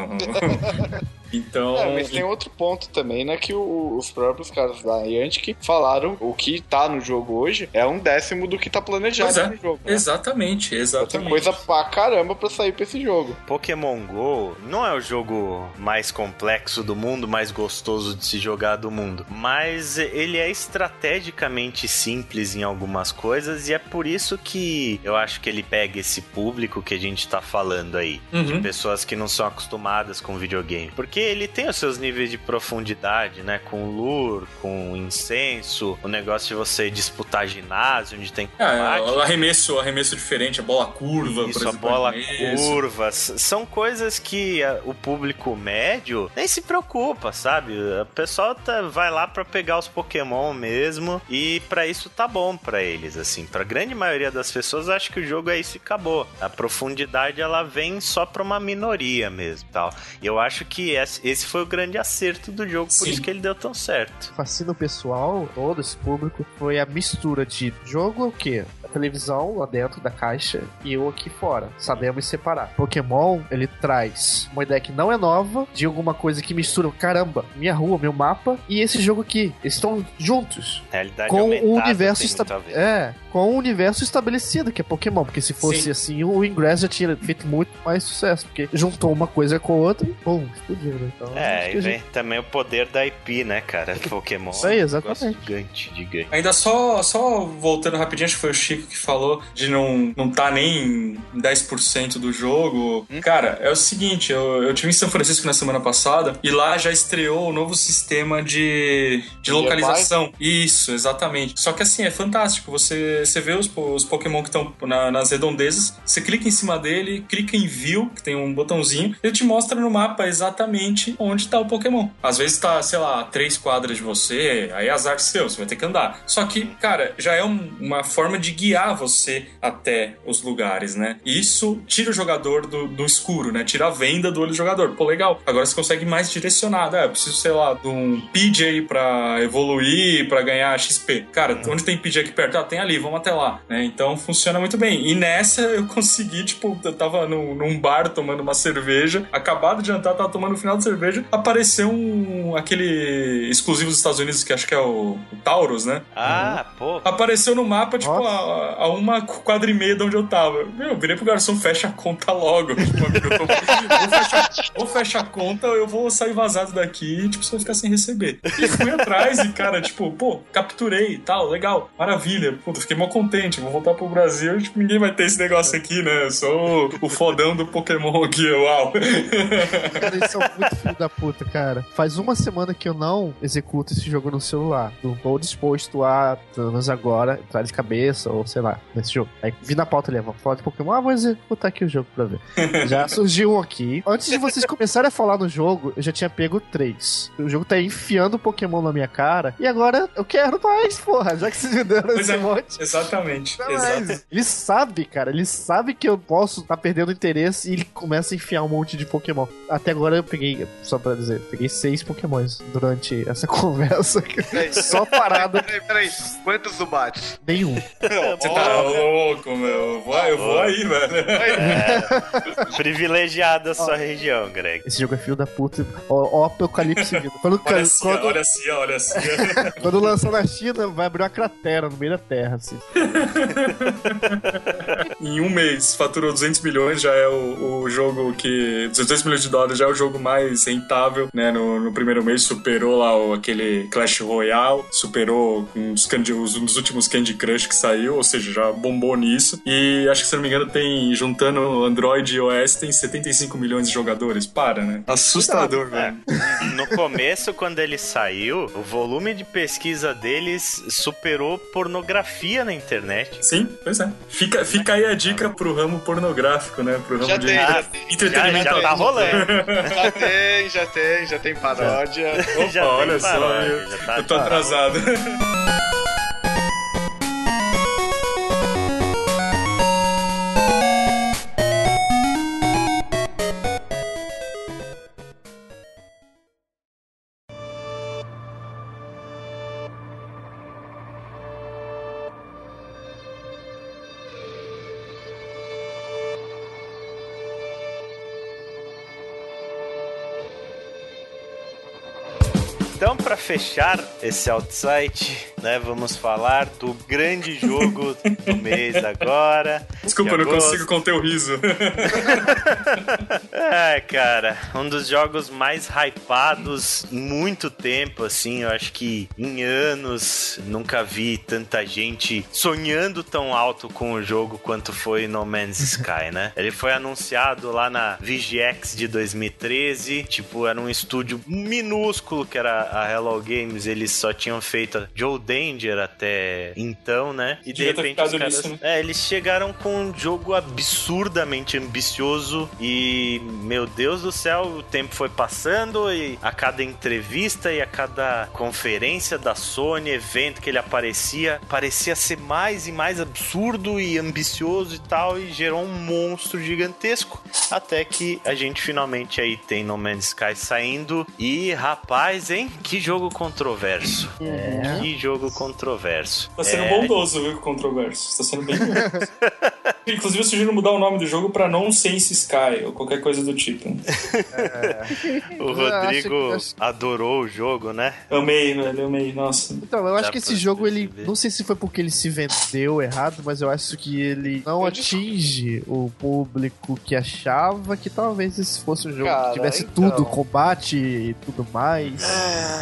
Então. É, mas tem outro ponto também, né? Que o, os próprios caras da Niantic falaram o que tá no jogo hoje é um décimo do que tá planejado é. no jogo. Né? Exatamente, exatamente. Tem coisa pra caramba pra sair pra esse jogo. Pokémon GO não é o jogo mais complexo do mundo, mais gostoso de se jogar do mundo. Mas ele é estrategicamente simples em algumas coisas e é por isso que eu acho que ele pega esse público que a gente tá falando aí. Uhum. De pessoas que não são acostumadas com videogame. Porque porque ele tem os seus níveis de profundidade, né? Com lure, com incenso, o negócio de você disputar ginásio, onde tem é, combate. É, o arremesso, o arremesso diferente, a bola curva, Isso, a bola curva. São coisas que o público médio nem se preocupa, sabe? O pessoal tá, vai lá para pegar os Pokémon mesmo e para isso tá bom para eles, assim. Pra grande maioria das pessoas, acho que o jogo é isso e acabou. A profundidade, ela vem só pra uma minoria mesmo, tal. E eu acho que essa esse foi o grande acerto do jogo, Sim. por isso que ele deu tão certo. Fascina o pessoal, todo esse público, foi a mistura de jogo o quê? televisão lá dentro da caixa e eu aqui fora. Sabemos separar. Pokémon, ele traz uma ideia que não é nova, de alguma coisa que mistura, caramba, minha rua, meu mapa e esse jogo aqui. Eles estão juntos. Realidade com o universo É, com o universo estabelecido que é Pokémon, porque se fosse Sim. assim, o Ingress já tinha feito muito mais sucesso, porque juntou uma coisa com a outra e bum, explodiu? Então, é, e vem gente... também o poder da IP, né, cara? Pokémon. Isso aí, exatamente. Gigante, gigante. Ainda só, só voltando rapidinho, acho que foi o Chico que falou de não, não tá nem 10% do jogo. Hum? Cara, é o seguinte, eu, eu tive em São Francisco na semana passada e lá já estreou o novo sistema de, de localização. Isso, exatamente. Só que assim, é fantástico. Você, você vê os, os Pokémon que estão na, nas redondezas, você clica em cima dele, clica em View, que tem um botãozinho, ele te mostra no mapa exatamente onde tá o Pokémon. Às vezes tá, sei lá, três quadras de você, aí é azar seu, você vai ter que andar. Só que, cara, já é um, uma forma de guiar você até os lugares, né? Isso tira o jogador do, do escuro, né? Tira a venda do olho do jogador. Pô, legal. Agora você consegue mais direcionado. É, eu preciso, sei lá, de um PJ pra evoluir, pra ganhar XP. Cara, uhum. onde tem PJ aqui perto? Ah, tem ali, vamos até lá. Né? Então funciona muito bem. E nessa eu consegui, tipo, eu tava no, num bar tomando uma cerveja, acabado de jantar, tava tomando o final de cerveja, apareceu um aquele exclusivo dos Estados Unidos que acho que é o, o Taurus, né? Ah, uhum. pô. Apareceu no mapa, tipo, a, a, uma quadra e meia de onde eu tava. Meu, eu virei pro garçom, fecha a conta logo. Tipo, amigo, tô... ou, fecha, a conta, ou eu vou sair vazado daqui e, tipo, você vai ficar sem receber. E fui atrás e, cara, tipo, pô, capturei e tal, legal, maravilha. Puta, fiquei mó contente, vou voltar pro Brasil e, tipo, ninguém vai ter esse negócio aqui, né? Eu sou o fodão do Pokémon aqui, uau. Cara, eles são muito filho da puta, cara. Faz uma semana que eu não executo esse jogo no celular. Não tô disposto a, pelo menos agora, entrar de cabeça ou sei lá, nesse jogo. Aí vi na pauta ali, vamos falar de Pokémon. Ah, vou executar aqui o jogo pra ver. já surgiu um aqui. Antes de vocês começarem a falar no jogo, eu já tinha pego três. O jogo tá enfiando Pokémon na minha cara. E agora eu quero mais, porra. Já que vocês me deram esse é, monte. Exatamente. exatamente. Ele sabe, cara. Ele sabe que eu posso estar tá perdendo interesse e ele começa a enfiar um monte de Pokémon. Até agora eu peguei, só pra dizer, peguei seis Pokémons durante essa conversa. Só parada. Peraí, peraí. Quantos tu bate? Nenhum. Você tá louco, meu. Eu vou, eu vou aí, velho. É, privilegiado a sua região, Greg. Esse jogo é filho da puta. Ó, ó apocalipse vindo. Quando, olha assim, quando, olha assim, olha assim. quando lançou na China, vai abrir uma cratera no meio da terra, assim. em um mês, faturou 200 milhões, já é o, o jogo que... 200 milhões de dólares já é o jogo mais mais rentável, né? No, no primeiro mês superou lá o, aquele Clash Royale, superou um dos, Candy, um dos últimos Candy Crush que saiu, ou seja, já bombou nisso. E acho que, se não me engano, tem, juntando Android e OS, tem 75 milhões de jogadores. Para, né? Assustador, velho. É. No começo, quando ele saiu, o volume de pesquisa deles superou pornografia na internet. Sim, pois é. Fica, fica aí a dica pro ramo pornográfico, né? Pro ramo Já de tem, já entretenimento. Já, já tá rolando. Já tem, já tem, já tem paródia. Opa, Já tem olha só, paródia, eu, já tá eu tô atrasado. fechar esse outsite, né, vamos falar do grande jogo do mês agora. Desculpa, não consigo conter o riso. É, cara, um dos jogos mais hypados em muito tempo, assim, eu acho que em anos nunca vi tanta gente sonhando tão alto com o jogo quanto foi No Man's Sky, né? Ele foi anunciado lá na VGX de 2013, tipo, era um estúdio minúsculo que era a Hello Games, eles só tinham feito Joe Danger até então, né? E de repente os caras, nisso, né? é, eles chegaram com um jogo absurdamente ambicioso e, meu Deus do céu, o tempo foi passando e a cada entrevista e a cada conferência da Sony, evento que ele aparecia, parecia ser mais e mais absurdo e ambicioso e tal e gerou um monstro gigantesco até que a gente finalmente aí tem No Man's Sky saindo e, rapaz, hein? Que jogo controverso. Que jogo controverso. Tá sendo É, bondoso, viu, controverso. Tá sendo bem bondoso. Inclusive, eu sugiro mudar o nome do jogo pra Nonsense Sky, ou qualquer coisa do tipo. O Eu acho Rodrigo acho- adorou o jogo, né? Amei, velho, amei. Nossa. Então, eu acho Dá que esse jogo, ele. Não sei se foi porque ele se vendeu errado, mas eu acho que ele não atinge o público que achava que talvez esse fosse um jogo Cara, que tivesse então. tudo, combate e tudo mais.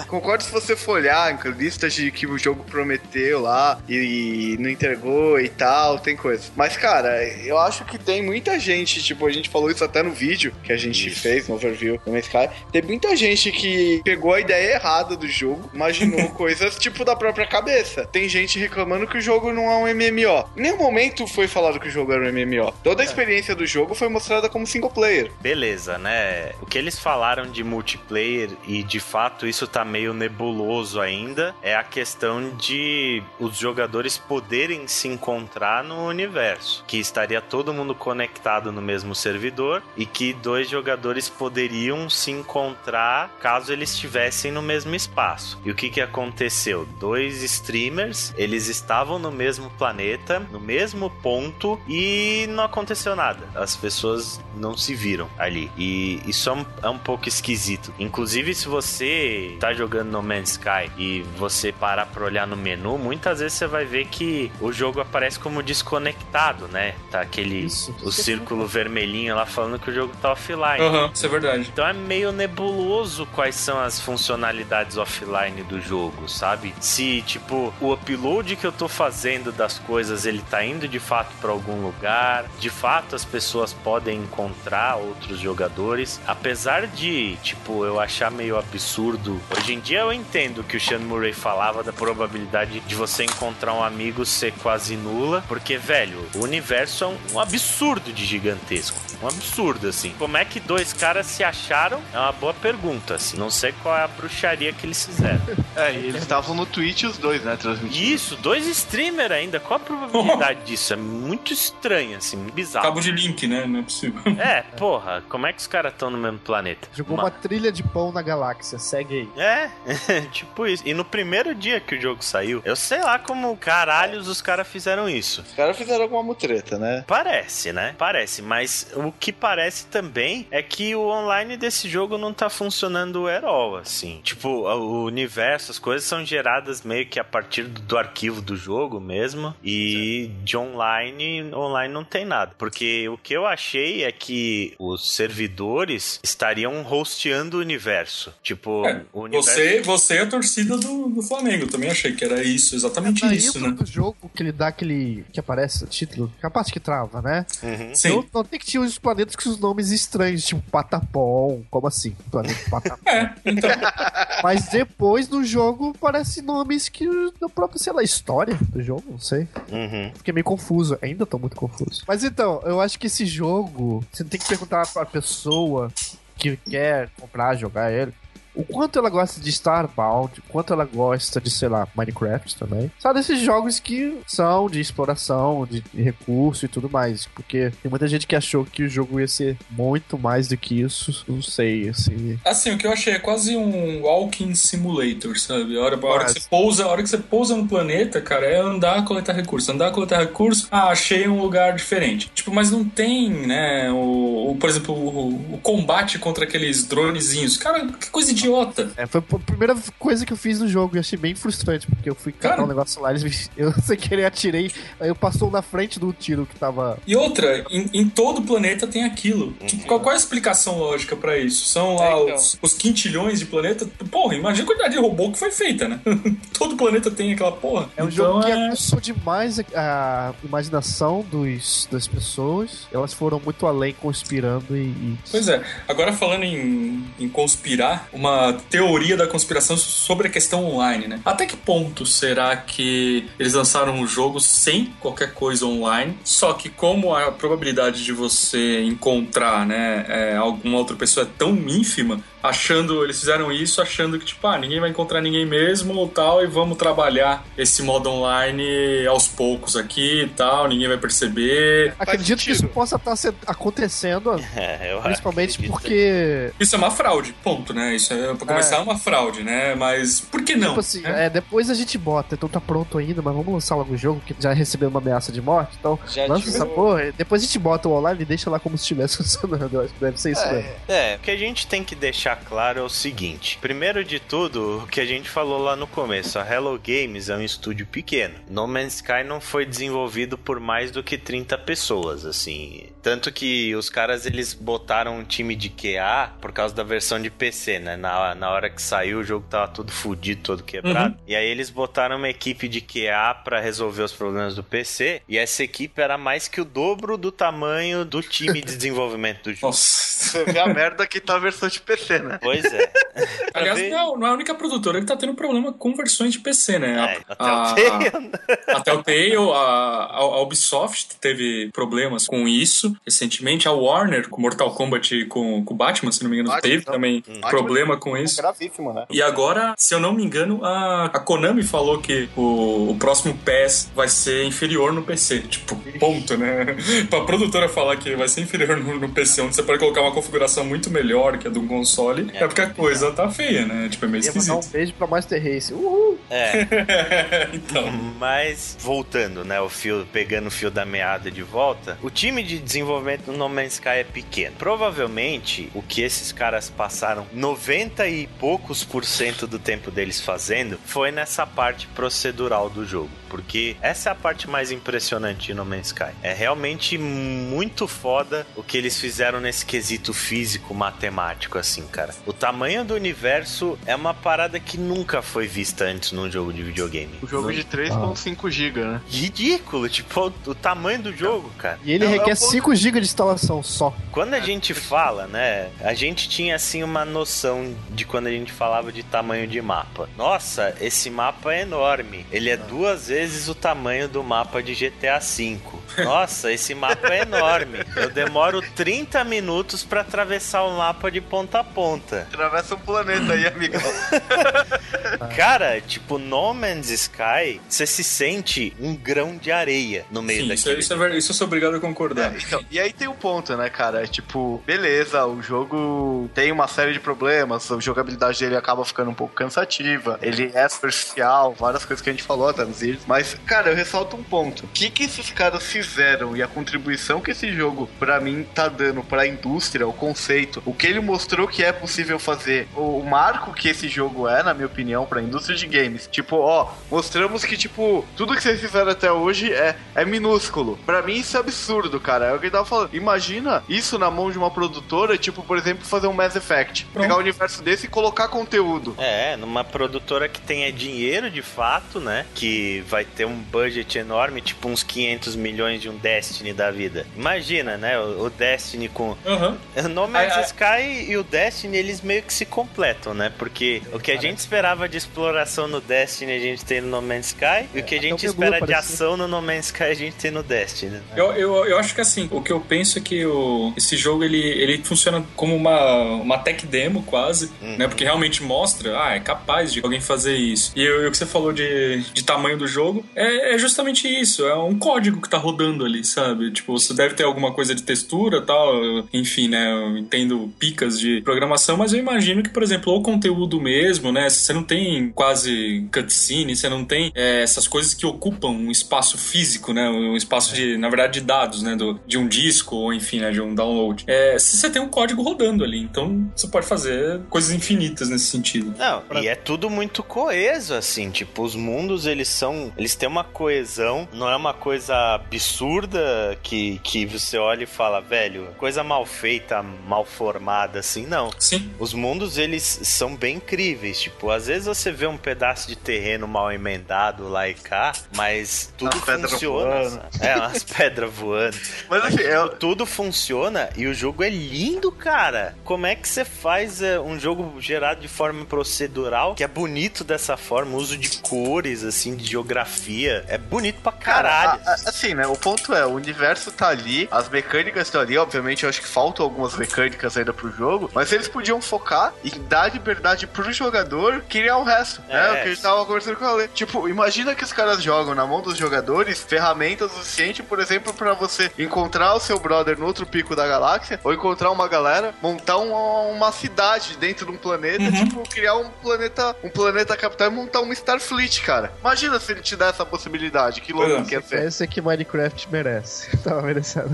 Concordo se você for olhar em listas de que o jogo prometeu lá e, não entregou e tal, tem coisa. Mas, cara, eu acho que tem muita gente, tipo, a gente falou isso até no vídeo que a gente Isso. fez no overview do Sky. Tem muita gente que pegou a ideia errada do jogo, imaginou coisas tipo da própria cabeça. Tem gente reclamando que o jogo não é um MMO. Em nenhum momento foi falado que o jogo era um MMO. Toda a experiência do jogo foi mostrada como single player. Beleza, né? O que eles falaram de multiplayer e de fato isso tá meio nebuloso ainda é a questão de os jogadores poderem se encontrar no universo, que estaria todo mundo conectado no mesmo servidor e que dois jogadores poderiam se encontrar caso eles estivessem no mesmo espaço. E o que que aconteceu? Dois streamers, eles estavam no mesmo planeta, no mesmo ponto e não aconteceu nada. As pessoas não se viram ali. E isso é um, é um pouco esquisito. Inclusive, se você tá jogando No Man's Sky e você parar pra olhar no menu, muitas vezes você vai ver que o jogo aparece como desconectado, né? Tá aquele Isso. o círculo vermelhinho lá falando que o jogo tá offline. Aham, isso é verdade. Então é meio nebuloso quais são as funcionalidades offline do jogo, sabe? Se, tipo, o upload que eu tô fazendo das coisas, ele tá indo de fato pra algum lugar, de fato as pessoas podem encontrar outros jogadores, apesar de, tipo, eu achar meio absurdo. Hoje em dia eu entendo que o Sean Murray falava da probabilidade de você encontrar um amigo ser quase nula, porque, velho, o universo é um, um absurdo de gigantesco. Um absurdo, assim. Como é que dois caras se acharam? É uma boa pergunta, assim. Não sei qual é a bruxaria que eles fizeram. É, e eles estavam no Twitch os dois, né, transmitindo. Isso, dois streamer ainda. Qual a probabilidade disso? É muito estranho, assim, bizarro. Cabo de link, né? Não é possível. É, porra, como é que os caras estão no mesmo planeta? Jogou Ma- uma trilha de pão na galáxia, segue aí. É, tipo isso. E no primeiro dia que o jogo saiu, eu sei lá como caralhos os caras fizeram isso. Os caras fizeram alguma mutreta. Né? Parece, né? Parece, mas o que parece também é que o online desse jogo não tá funcionando at all, assim. Tipo, o universo, as coisas são geradas meio que a partir do, do arquivo do jogo mesmo, e de online, online não tem nada. Porque o que eu achei é que os servidores estariam hosteando o universo. Tipo, É, o universo... Você, você é a torcida do, do Flamengo. Eu também achei que era isso, exatamente Daí isso, o né? do jogo que ele dá aquele. que aparece o título, que é parte que trava, né? Uhum. Sim. Eu notei que tinha uns planetas com os nomes estranhos, tipo Patapom. Como assim? Planeta Patapom. É, então. Mas depois do jogo parece nomes que da própria, sei lá, história do jogo, não sei. Uhum. Fiquei meio confuso, ainda tô muito confuso. Mas então, eu acho que esse jogo, você tem que perguntar pra pessoa que quer comprar, jogar ele. O quanto ela gosta de Starbound, o quanto ela gosta de, sei lá, Minecraft também. Sabe, desses jogos que são de exploração, de recurso e tudo mais. Porque tem muita gente que achou que o jogo ia ser muito mais do que isso. Não sei, assim. Assim, o que eu achei é quase um walking simulator, sabe? A hora, a hora que você pousa, a hora que você pousa no planeta, cara, é andar, coletar recursos, andar, coletar recursos. Ah, achei um lugar diferente. Tipo, mas não tem, né? O, o- por exemplo, o, o combate contra aqueles dronezinhos. Cara, que coisa idiota. É, foi a primeira coisa que eu fiz no jogo e achei bem frustrante, porque eu fui catar Cara. um negócio lá, eles me... eu sem querer atirei, aí eu passou na frente do tiro que tava. E outra, em, em todo o planeta tem aquilo. Tipo, qual, qual é a explicação lógica pra isso? São lá É, então. os, os quintilhões de planeta? Porra, imagina a quantidade de robô que foi feita, né? todo planeta tem aquela porra. É um então jogo que é... aguçou demais a, a imaginação dos, das pessoas. Elas foram muito além conspirando e. e- Pois é. Agora falando em, em conspirar, uma teoria da conspiração sobre a questão online, né? Até que ponto será que eles lançaram um jogo sem qualquer coisa online? Só que como a probabilidade de você encontrar, né, é, alguma outra pessoa é tão ínfima, achando, eles fizeram isso achando que tipo, ah, ninguém vai encontrar ninguém mesmo ou tal, e vamos trabalhar esse modo online aos poucos aqui e tal, ninguém vai perceber. Acredito que isso possa estar se- acontecendo, É, eu principalmente acredito. porque. Isso é uma fraude, ponto, né? Isso é, pra começar, é. uma fraude, né? Mas por que não? Tipo assim, né? é, depois a gente bota, então tá pronto ainda, mas vamos lançar logo o jogo, que já recebeu uma ameaça de morte, então Já lança tive- essa porra, depois a gente bota o online e deixa lá como se estivesse funcionando. Eu acho que deve ser isso mesmo. É, o que a gente tem que deixar claro é o seguinte: primeiro de tudo, o que a gente falou lá no começo, a Hello Games é um estúdio pequeno. No Man's Sky não foi desenvolvido por mais do que 30 pessoas, assim. Tanto que os caras eles botaram um time de QA por causa da versão de PC, né? Na, na hora que saiu o jogo tava tudo fudido, todo quebrado. E aí eles botaram uma equipe de QA pra resolver os problemas do PC. E essa equipe era mais que o dobro do tamanho do time de desenvolvimento do jogo. Nossa. Você vê a merda que tá a versão de PC, né? Pois é. Aliás, ver- não, não é a única produtora que tá tendo problema com versões de PC, né? É, A- até a- o. A Telltale, a, a, a Ubisoft teve problemas com isso recentemente. A Warner, com Mortal Kombat e com, com Batman, se não me engano, Batman, teve não. também problema com isso. Gravíssimo, né? E agora, se eu não me engano, a, a Konami falou que o, o próximo PES vai ser inferior no PC. Tipo, ponto, né? pra produtora falar que vai ser inferior no, no PC, onde você pode colocar uma configuração muito melhor que a de um console, é, porque a coisa tá feia, né? Tipo, é meio Ia mandar um esquisito. beijo pra Master Race. Uhul! É, então. mas voltando, né, o fio, pegando o fio da meada de volta, o time de desenvolvimento do No Man's Sky é pequeno. Provavelmente, o que esses caras passaram 90 e poucos por cento do tempo deles fazendo foi nessa parte procedural do jogo. Porque essa é a parte mais impressionante de No Man's Sky. É realmente muito foda o que eles fizeram nesse quesito físico, matemático, assim, cara. O tamanho do universo é uma parada que nunca foi vista antes num jogo de videogame. O jogo de 3.5 GB, né? Ridículo, tipo, o, o tamanho do jogo, cara. E ele Não, é requer ponto- 5 GB de instalação só. Quando a gente fala, né, a gente tinha assim uma noção de quando a gente falava de tamanho de mapa. Nossa, esse mapa é enorme. Ele é duas vezes o tamanho do mapa de GTA V. Nossa, esse mapa é enorme. Eu demoro 30 minutos pra atravessar o mapa de ponta a ponta. Atravessa um planeta aí, amigão. Cara, tipo, No Man's Sky, você se sente um grão de areia no meio Sim, isso, daquele. isso, é isso eu sou obrigado a concordar. Então, e aí tem um ponto, né, cara? É tipo, beleza, o jogo tem uma série de problemas, a jogabilidade dele acaba ficando um pouco cansativa, ele é superficial, várias coisas que a gente falou até nos vídeos. Mas, cara, eu ressalto um ponto. O que, que esses caras fizeram e a contribuição que esse jogo, para mim, tá dando pra indústria, o conceito, o que ele mostrou que é possível fazer, o marco que esse jogo é, na minha opinião, pra indústria de games. Tipo, ó, mostramos que, tipo, tudo que vocês fizeram até hoje é, é minúsculo. Para mim, isso é absurdo, cara. É o que ele tava falando. Imagina isso na mão de uma produtora, tipo, por exemplo, fazer um Mass Effect. Pronto. Pegar o um universo desse e colocar conteúdo. É, numa produtora que tenha dinheiro de fato, né? Que vai ter um budget enorme, tipo uns 500 milhões de um Destiny da vida. Imagina, né? O, o Destiny com. Uhum. O No Man's I, I... Sky e o Destiny, eles meio que se completam, né? Porque o que a gente esperava de exploração no Destiny, a gente tem no No Man's Sky. É, e o que a gente espera de ação no No Man's Sky, a gente tem no Destiny. Né? Eu, eu, eu acho que assim, o que eu penso é que o, esse jogo ele, ele funciona como uma, uma tech demo quase, uhum. né? Porque realmente mostra, ah, é capaz de alguém fazer isso. E o que você falou de, de tamanho do jogo é, é, justamente isso. É um código que tá rodando ali, sabe? Tipo, você deve ter alguma coisa de textura tal. Enfim, né? Eu entendo picas de programação, mas eu imagino que, por exemplo, o conteúdo mesmo, né? Você não tem quase cutscene, você não tem é, essas coisas que ocupam um espaço físico, né? Um espaço de, na verdade, de dados, né? Do, de um disco ou, enfim, né? De um download. É, você tem um código rodando ali, então você pode fazer coisas infinitas nesse sentido. Não, pra... e é tudo muito coeso, assim, tipo, os mundos, eles são, eles têm uma coesão, não é uma coisa absurda que, que você olha e fala, velho, coisa mal feita, mal formada, assim, não. Sim. Os mundos, eles são bem incríveis, tipo, às vezes você vê um pedaço de terreno mal emendado lá e cá, mas tudo funciona. É, umas pedras voando. Mas assim, é... tudo funciona e o jogo é lindo, cara. Como é que você faz é, um jogo gerado de forma procedural, que é bonito dessa forma, uso de cores, assim, de geografia. É bonito pra caralho. Cara, a, assim, né? O ponto é, o universo tá ali, as mecânicas estão ali, obviamente eu acho que faltam algumas mecânicas ainda pro jogo, mas eles podiam focar e dar liberdade pro jogador criar o resto, é. né? O que a gente tava conversando com a Lê. Tipo, imagina que os caras jogam na mão dos jogadores ferramentas o suficiente, por exemplo, para você encontrar o seu brother no outro pico da galáxia, ou encontrar uma galera, montar uma, uma cidade dentro de um planeta, uhum. tipo, criar um planeta, um planeta capital e montar uma Starfleet, cara. Imagina se ele te der essa possibilidade, que louco que ia ser. Esse é que Minecraft merece. Tava merecendo.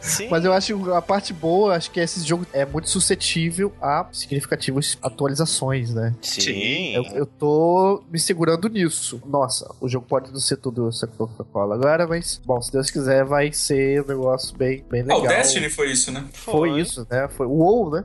Sim. Mas eu acho que a parte boa, acho que esse jogo é muito suscetível a significativas atualizações, né? Sim. Eu, eu tô me segurando nisso. Nossa, o jogo pode não ser tudo essa Coca-Cola agora, mas, bom, se Deus quiser, vai ser um negócio bem, bem legal. Ah, o Destiny foi isso, né? Foi, foi isso, né? Foi o WoW, né?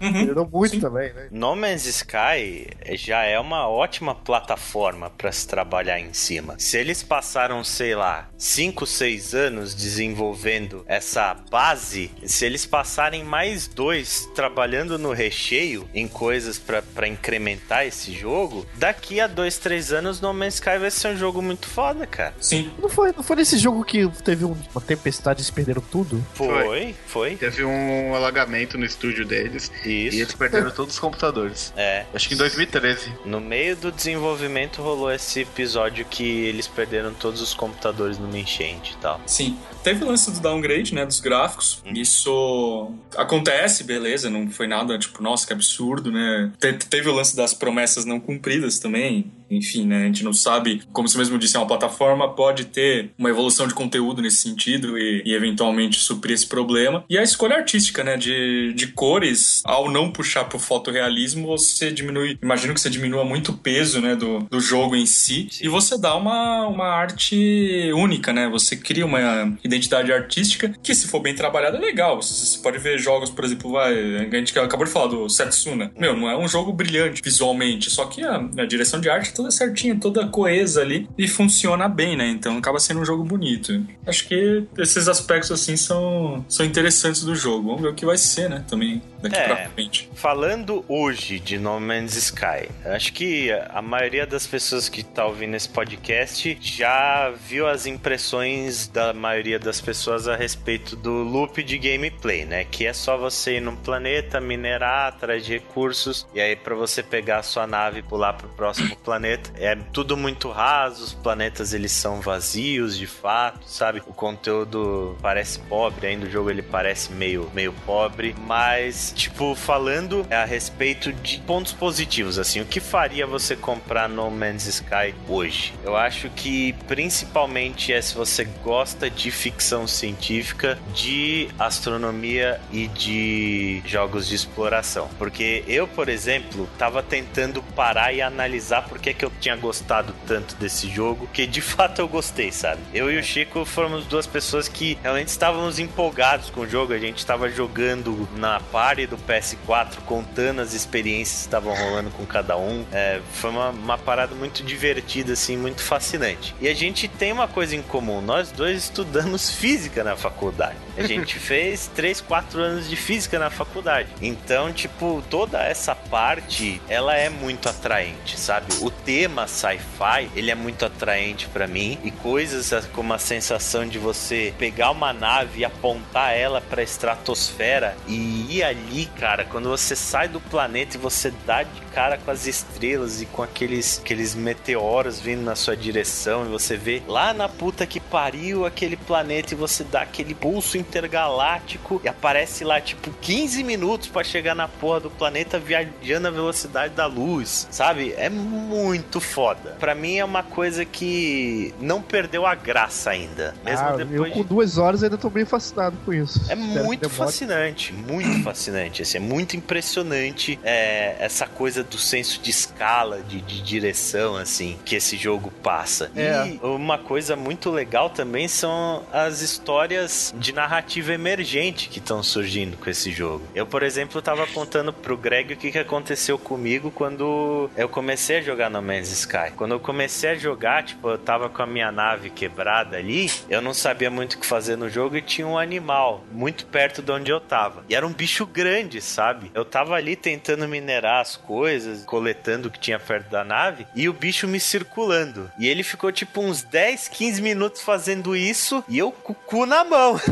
Uhum. Melhorou muito Sim. também, né? No Man's Sky já é uma ótima plataforma para se trabalhar em cima. Se eles passaram, sei lá, 5, 6 anos desenvolvendo essa base, se eles passarem mais dois trabalhando no recheio em coisas para incrementar esse jogo, daqui a 2, 3 anos No Man's Sky vai ser um jogo muito foda, cara. Sim. Não foi, não foi nesse jogo que teve uma tempestade e eles perderam tudo? Foi, foi. Teve um alagamento no estúdio deles. Isso. E eles perderam todos os computadores. É. Acho que em 2013. No meio do desenvolvimento rolou esse episódio que eles perderam todos os computadores numa enchente e tal. Sim. Teve o lance do downgrade, né, dos gráficos. Hum. Isso acontece, beleza, não foi nada tipo, nossa, que absurdo, né? Te teve o lance das promessas não cumpridas também enfim, né? A gente não sabe, como você mesmo disse, é uma plataforma, pode ter uma evolução de conteúdo nesse sentido e, e eventualmente suprir esse problema. E a escolha artística, né? De, de cores, ao não puxar pro fotorrealismo, você diminui, imagino que você diminua muito o peso, né? Do, do jogo em si. Sim. E você dá uma, uma arte única, né? Você cria uma identidade artística que, se for bem trabalhada, é legal. Você, pode ver jogos, por exemplo, vai, a gente acabou de falar do Setsuna. Meu, não é um jogo brilhante visualmente, só que a, a direção de arte toda certinha, toda coesa ali e funciona bem, né? Então acaba sendo um jogo bonito. Acho que esses aspectos assim são, são interessantes do jogo. Vamos ver o que vai ser, né? Também daqui é, pra frente. Falando hoje de No Man's Sky, acho que a maioria das pessoas que tá ouvindo esse podcast já viu as impressões da maioria das pessoas a respeito do loop de gameplay, né? Que é só você ir num planeta, minerar atrás de recursos e aí para você pegar a sua nave e pular pro próximo planeta. É tudo muito raso, os planetas eles são vazios de fato, sabe? O conteúdo parece pobre, ainda o jogo ele parece meio, meio pobre, mas Mas, tipo, falando a respeito de pontos positivos, assim, o que faria você comprar No Man's Sky hoje? Eu acho que principalmente é se você gosta de ficção científica, de astronomia e de jogos de exploração. Porque eu, por exemplo, tava tentando parar e analisar por que, que eu tinha gostado tanto desse jogo, que de fato eu gostei, sabe? Eu e o Chico fomos duas pessoas que realmente estávamos empolgados com o jogo, a gente estava jogando na party do PS4, contando as experiências que estavam rolando com cada um. É, foi uma, uma parada muito divertida, assim, muito fascinante. E a gente tem uma coisa em comum, nós dois estudamos física na faculdade. A gente fez 3, 4 anos de física na faculdade. Então, tipo, toda essa parte, ela é muito atraente, sabe? O tema sci-fi, ele é muito atraente para mim e coisas como a sensação de você pegar uma nave e apontar ela para estratosfera e ir ali, cara, quando você sai do planeta e você dá de cara com as estrelas e com aqueles, aqueles meteoros vindo na sua direção e você vê lá na puta que pariu aquele planeta e você dá aquele pulso intergaláctico e aparece lá tipo 15 minutos para chegar na porra do planeta viajando a velocidade da luz, sabe? É muito foda. Para mim é uma coisa que não perdeu a graça ainda, mesmo ah, depois. Eu com duas horas ainda tô bem fascinado com isso. É muito fascinante, muito fascinante. Assim, é muito impressionante é, essa coisa do senso de escala, de, de direção, assim, que esse jogo passa. É. E uma coisa muito legal também são as histórias de narrativa emergente que estão surgindo com esse jogo. Eu, por exemplo, tava contando pro Greg o que, que aconteceu comigo quando eu comecei a jogar No Man's Sky. Quando eu comecei a jogar, tipo, eu tava com a minha nave quebrada ali, eu não sabia muito o que fazer no jogo e tinha um animal muito perto de onde eu tava. E era um bicho grande, sabe? Eu tava ali tentando minerar as coisas, coletando o que tinha perto da nave, e o bicho me circulando. E ele ficou tipo uns 10, 15 minutos fazendo isso, e eu com o cu na mão.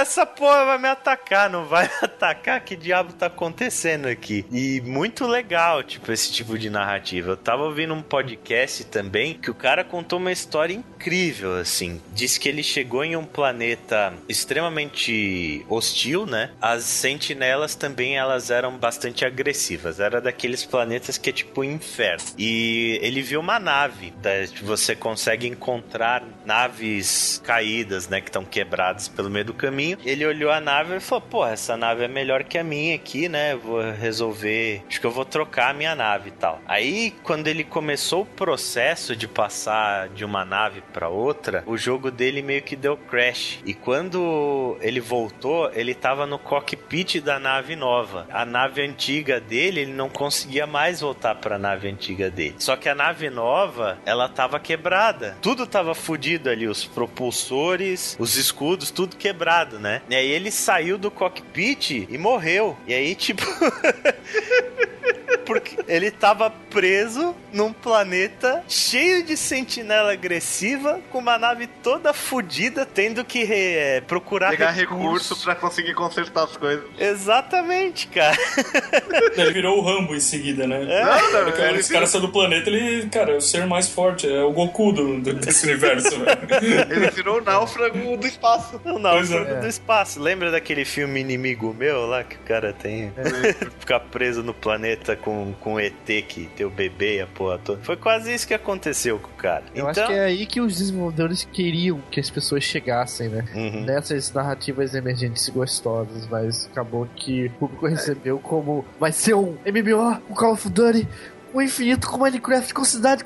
Essa porra vai me atacar, não vai me atacar? Que diabo tá acontecendo aqui? E muito legal, tipo, esse tipo de narrativa. Eu tava ouvindo um podcast também que o cara contou uma história incrível, assim. Diz que ele chegou em um planeta extremamente hostil, né? As sentinelas também elas eram bastante agressivas. Era daqueles planetas que é tipo inferno. E ele viu uma nave. Você consegue encontrar naves caídas, né? Que estão quebradas pelo meio do caminho. Ele olhou a nave e falou: Pô, essa nave é melhor que a minha aqui, né? Vou resolver. Acho que eu vou trocar a minha nave e tal. Aí, quando ele começou o processo de passar de uma nave para outra, o jogo dele meio que deu crash. E quando ele voltou, ele tava no cockpit da nave nova. A nave antiga dele, ele não conseguia mais voltar para a nave antiga dele. Só que a nave nova, ela tava quebrada. Tudo tava fodido ali, os propulsores, os escudos, tudo quebrado, né? E aí ele saiu do cockpit e morreu. E aí, tipo. porque ele tava preso num planeta cheio de sentinela agressiva, com uma nave toda fodida, tendo que é, procurar Pegar recurso para conseguir consertar as coisas. Exatamente, cara. Ele virou o Rambo em seguida, né? É. Não, não, Porque ele esse cara saiu do planeta, ele, cara, é o ser mais forte, é o Goku do, do desse universo, velho. Ele virou o náufrago do espaço. O náufrago é. do espaço. Lembra daquele filme Inimigo Meu lá, que o cara tem? É. Ficar preso no planeta com, com ET que tem o bebê e a porra toda. Foi quase isso que aconteceu com o cara. Eu então... acho que é aí que os desenvolvedores queriam que as pessoas chegassem, né? Uhum. Nessas narrativas emergentes gostosas, mas acabou que o público recebeu como vai ser um MMO, um Call of Duty, o infinito com Minecraft com cidade.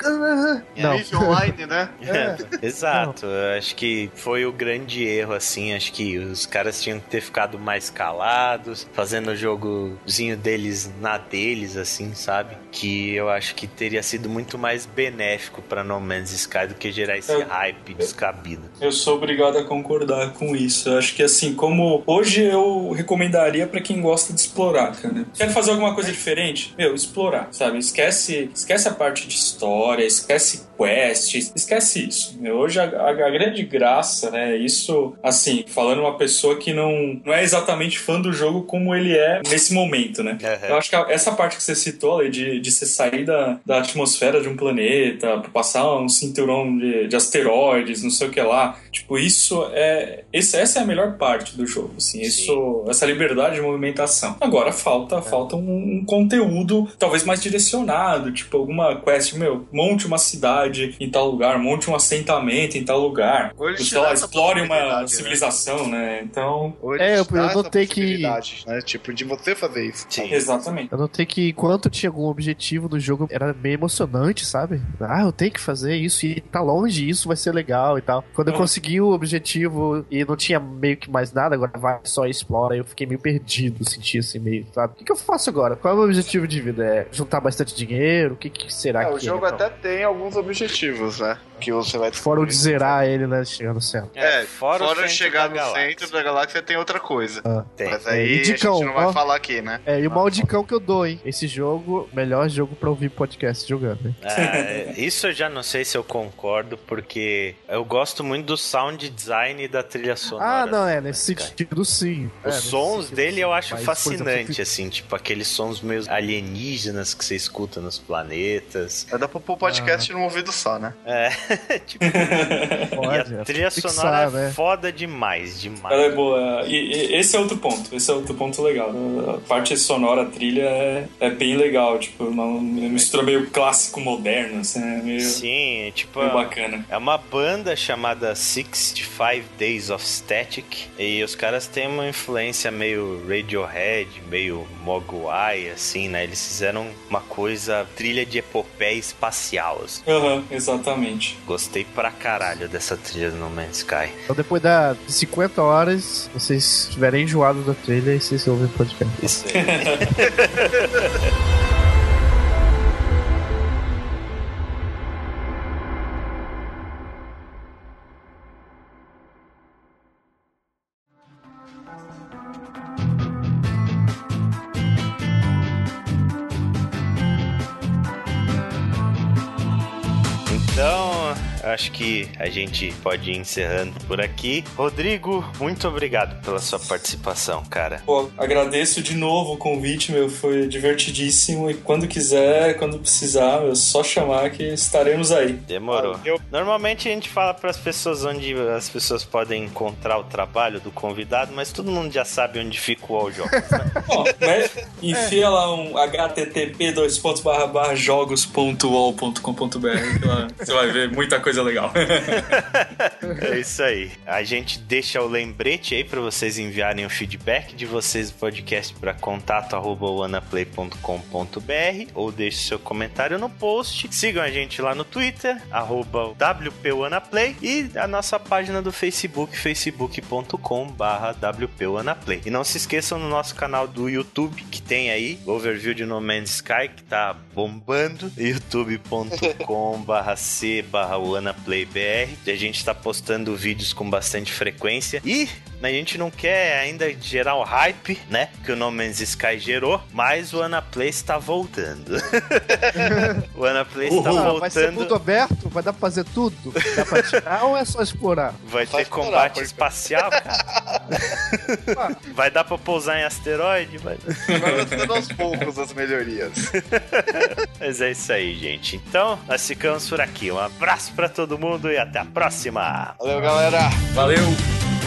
É não. online, né? É. Exato. Eu acho que foi o grande erro, assim. Acho que os caras tinham que ter ficado mais calados, fazendo o jogozinho deles na deles, assim, sabe? Que eu acho que teria sido muito mais benéfico para No Man's Sky do que gerar esse eu, hype descabido. Eu sou obrigado a concordar com isso. Eu acho que, assim, como hoje eu recomendaria para quem gosta de explorar, cara. Quer fazer alguma coisa diferente? Meu, explorar, sabe? Esquece esquece, esquece a parte de história, esquece quests, esquece isso. Hoje a, a, a, grande graça, né? Isso, assim, falando uma pessoa que não, não é exatamente fã do jogo como ele é nesse momento, né? Uhum. Eu acho que essa parte que você citou, ali, de, de você sair da, da atmosfera de um planeta, passar um cinturão de, de asteroides, não sei o que lá, tipo, isso é. Esse, essa é a melhor parte do jogo, assim, isso, essa liberdade de movimentação. Agora falta, é. falta um, um conteúdo talvez mais direcionado, tipo, alguma quest, meu, monte uma cidade em tal lugar, monte um assentamento em tal lugar. Sei lá, explore uma né? civilização, né? Então. é, eu, eu notei que. Né? Tipo, de você fazer isso. Sim. Exatamente. Eu notei que enquanto tinha algum objetivo do jogo, era meio emocionante, sabe? Ah, eu tenho que fazer isso e tá longe, isso vai ser legal e tal. Quando eu uhum. consegui o objetivo e não tinha meio que mais nada, agora vai só explora, eu fiquei meio perdido, senti assim meio, sabe? O que, que eu faço agora? Qual é o meu objetivo de vida? É juntar bastante dinheiro? O que, que será é, que O jogo é, até tem alguns objetivos, né? Que você vai Fora o de zerar ele, né? Chegar no centro. É, fora, fora chegar no galáxia. centro da galáxia tem outra coisa. Ah, tem. Mas aí é, dicão, a gente não vai ó, falar aqui, né? É, e o mal dicão que eu dou, hein? Esse jogo, melhor jogo pra ouvir podcast jogando, hein? É, isso eu já não sei se eu concordo, porque eu gosto muito do sound design e da trilha sonora. Ah, não, é, nesse sentido sim. Os é, sons dele eu acho fascinante, exemplo, assim, tipo aqueles sons meio alienígenas que você escuta nos planetas. É, dá pra pôr podcast ah. num ouvido só, né? É, tipo. Pode, e a trilha fixar, sonora é né? foda demais, demais. Ela é boa. E, e, esse é outro ponto. Esse é outro ponto legal. A parte sonora, a trilha é, é bem legal. Tipo, uma, uma mistura meio clássico moderno, assim, né? Meio, Sim, tipo. Meio bacana. É uma banda chamada 65 Days of Static. E os caras têm uma influência meio Radiohead, meio Mogwai, assim, né? Eles fizeram uma coisa, trilha de epopeia espacial. Assim. Uhum, exatamente. Gostei pra caralho dessa trilha do No Man's Sky. Então depois da 50 horas, vocês estiverem enjoados da trilha e vocês ouvem o podcast. Isso aí. acho que a gente pode ir encerrando por aqui. Rodrigo, muito obrigado pela sua participação, cara. Pô, agradeço de novo o convite, meu. Foi divertidíssimo. E quando quiser, quando precisar, meu, só chamar que estaremos aí. Demorou. Eu... Normalmente a gente fala para as pessoas onde as pessoas podem encontrar o trabalho do convidado, mas todo mundo já sabe onde fica o All Jogos, né? Bom, né? Enfia lá um http jogos.com.br você vai ver muita coisa legal. é isso aí. A gente deixa o lembrete aí para vocês enviarem o feedback de vocês do podcast para contato@wanaplay.com.br ou deixe seu comentário no post. Sigam a gente lá no Twitter @wpwanaplay e a nossa página do Facebook facebook.com/wpwanaplay. E não se esqueçam no nosso canal do YouTube que tem aí overview de No Man's Sky que tá bombando youtube.com/c/barra WannaPlayBR. A gente está postando vídeos com bastante frequência e a gente não quer ainda gerar o hype, né? Que o No Man's Sky gerou, mas o Anaplay está voltando. o Anaplay está voltando. Vai ser mundo aberto? Vai dar pra fazer tudo? Dá pra tirar ou é só explorar? Vai ter combate porque... espacial, cara. vai dar pra pousar em asteroide? Vai, vai aos poucos as melhorias. mas é isso aí, gente. Então, nós ficamos por aqui. Um abraço pra todo mundo e até a próxima. Valeu, galera. Valeu.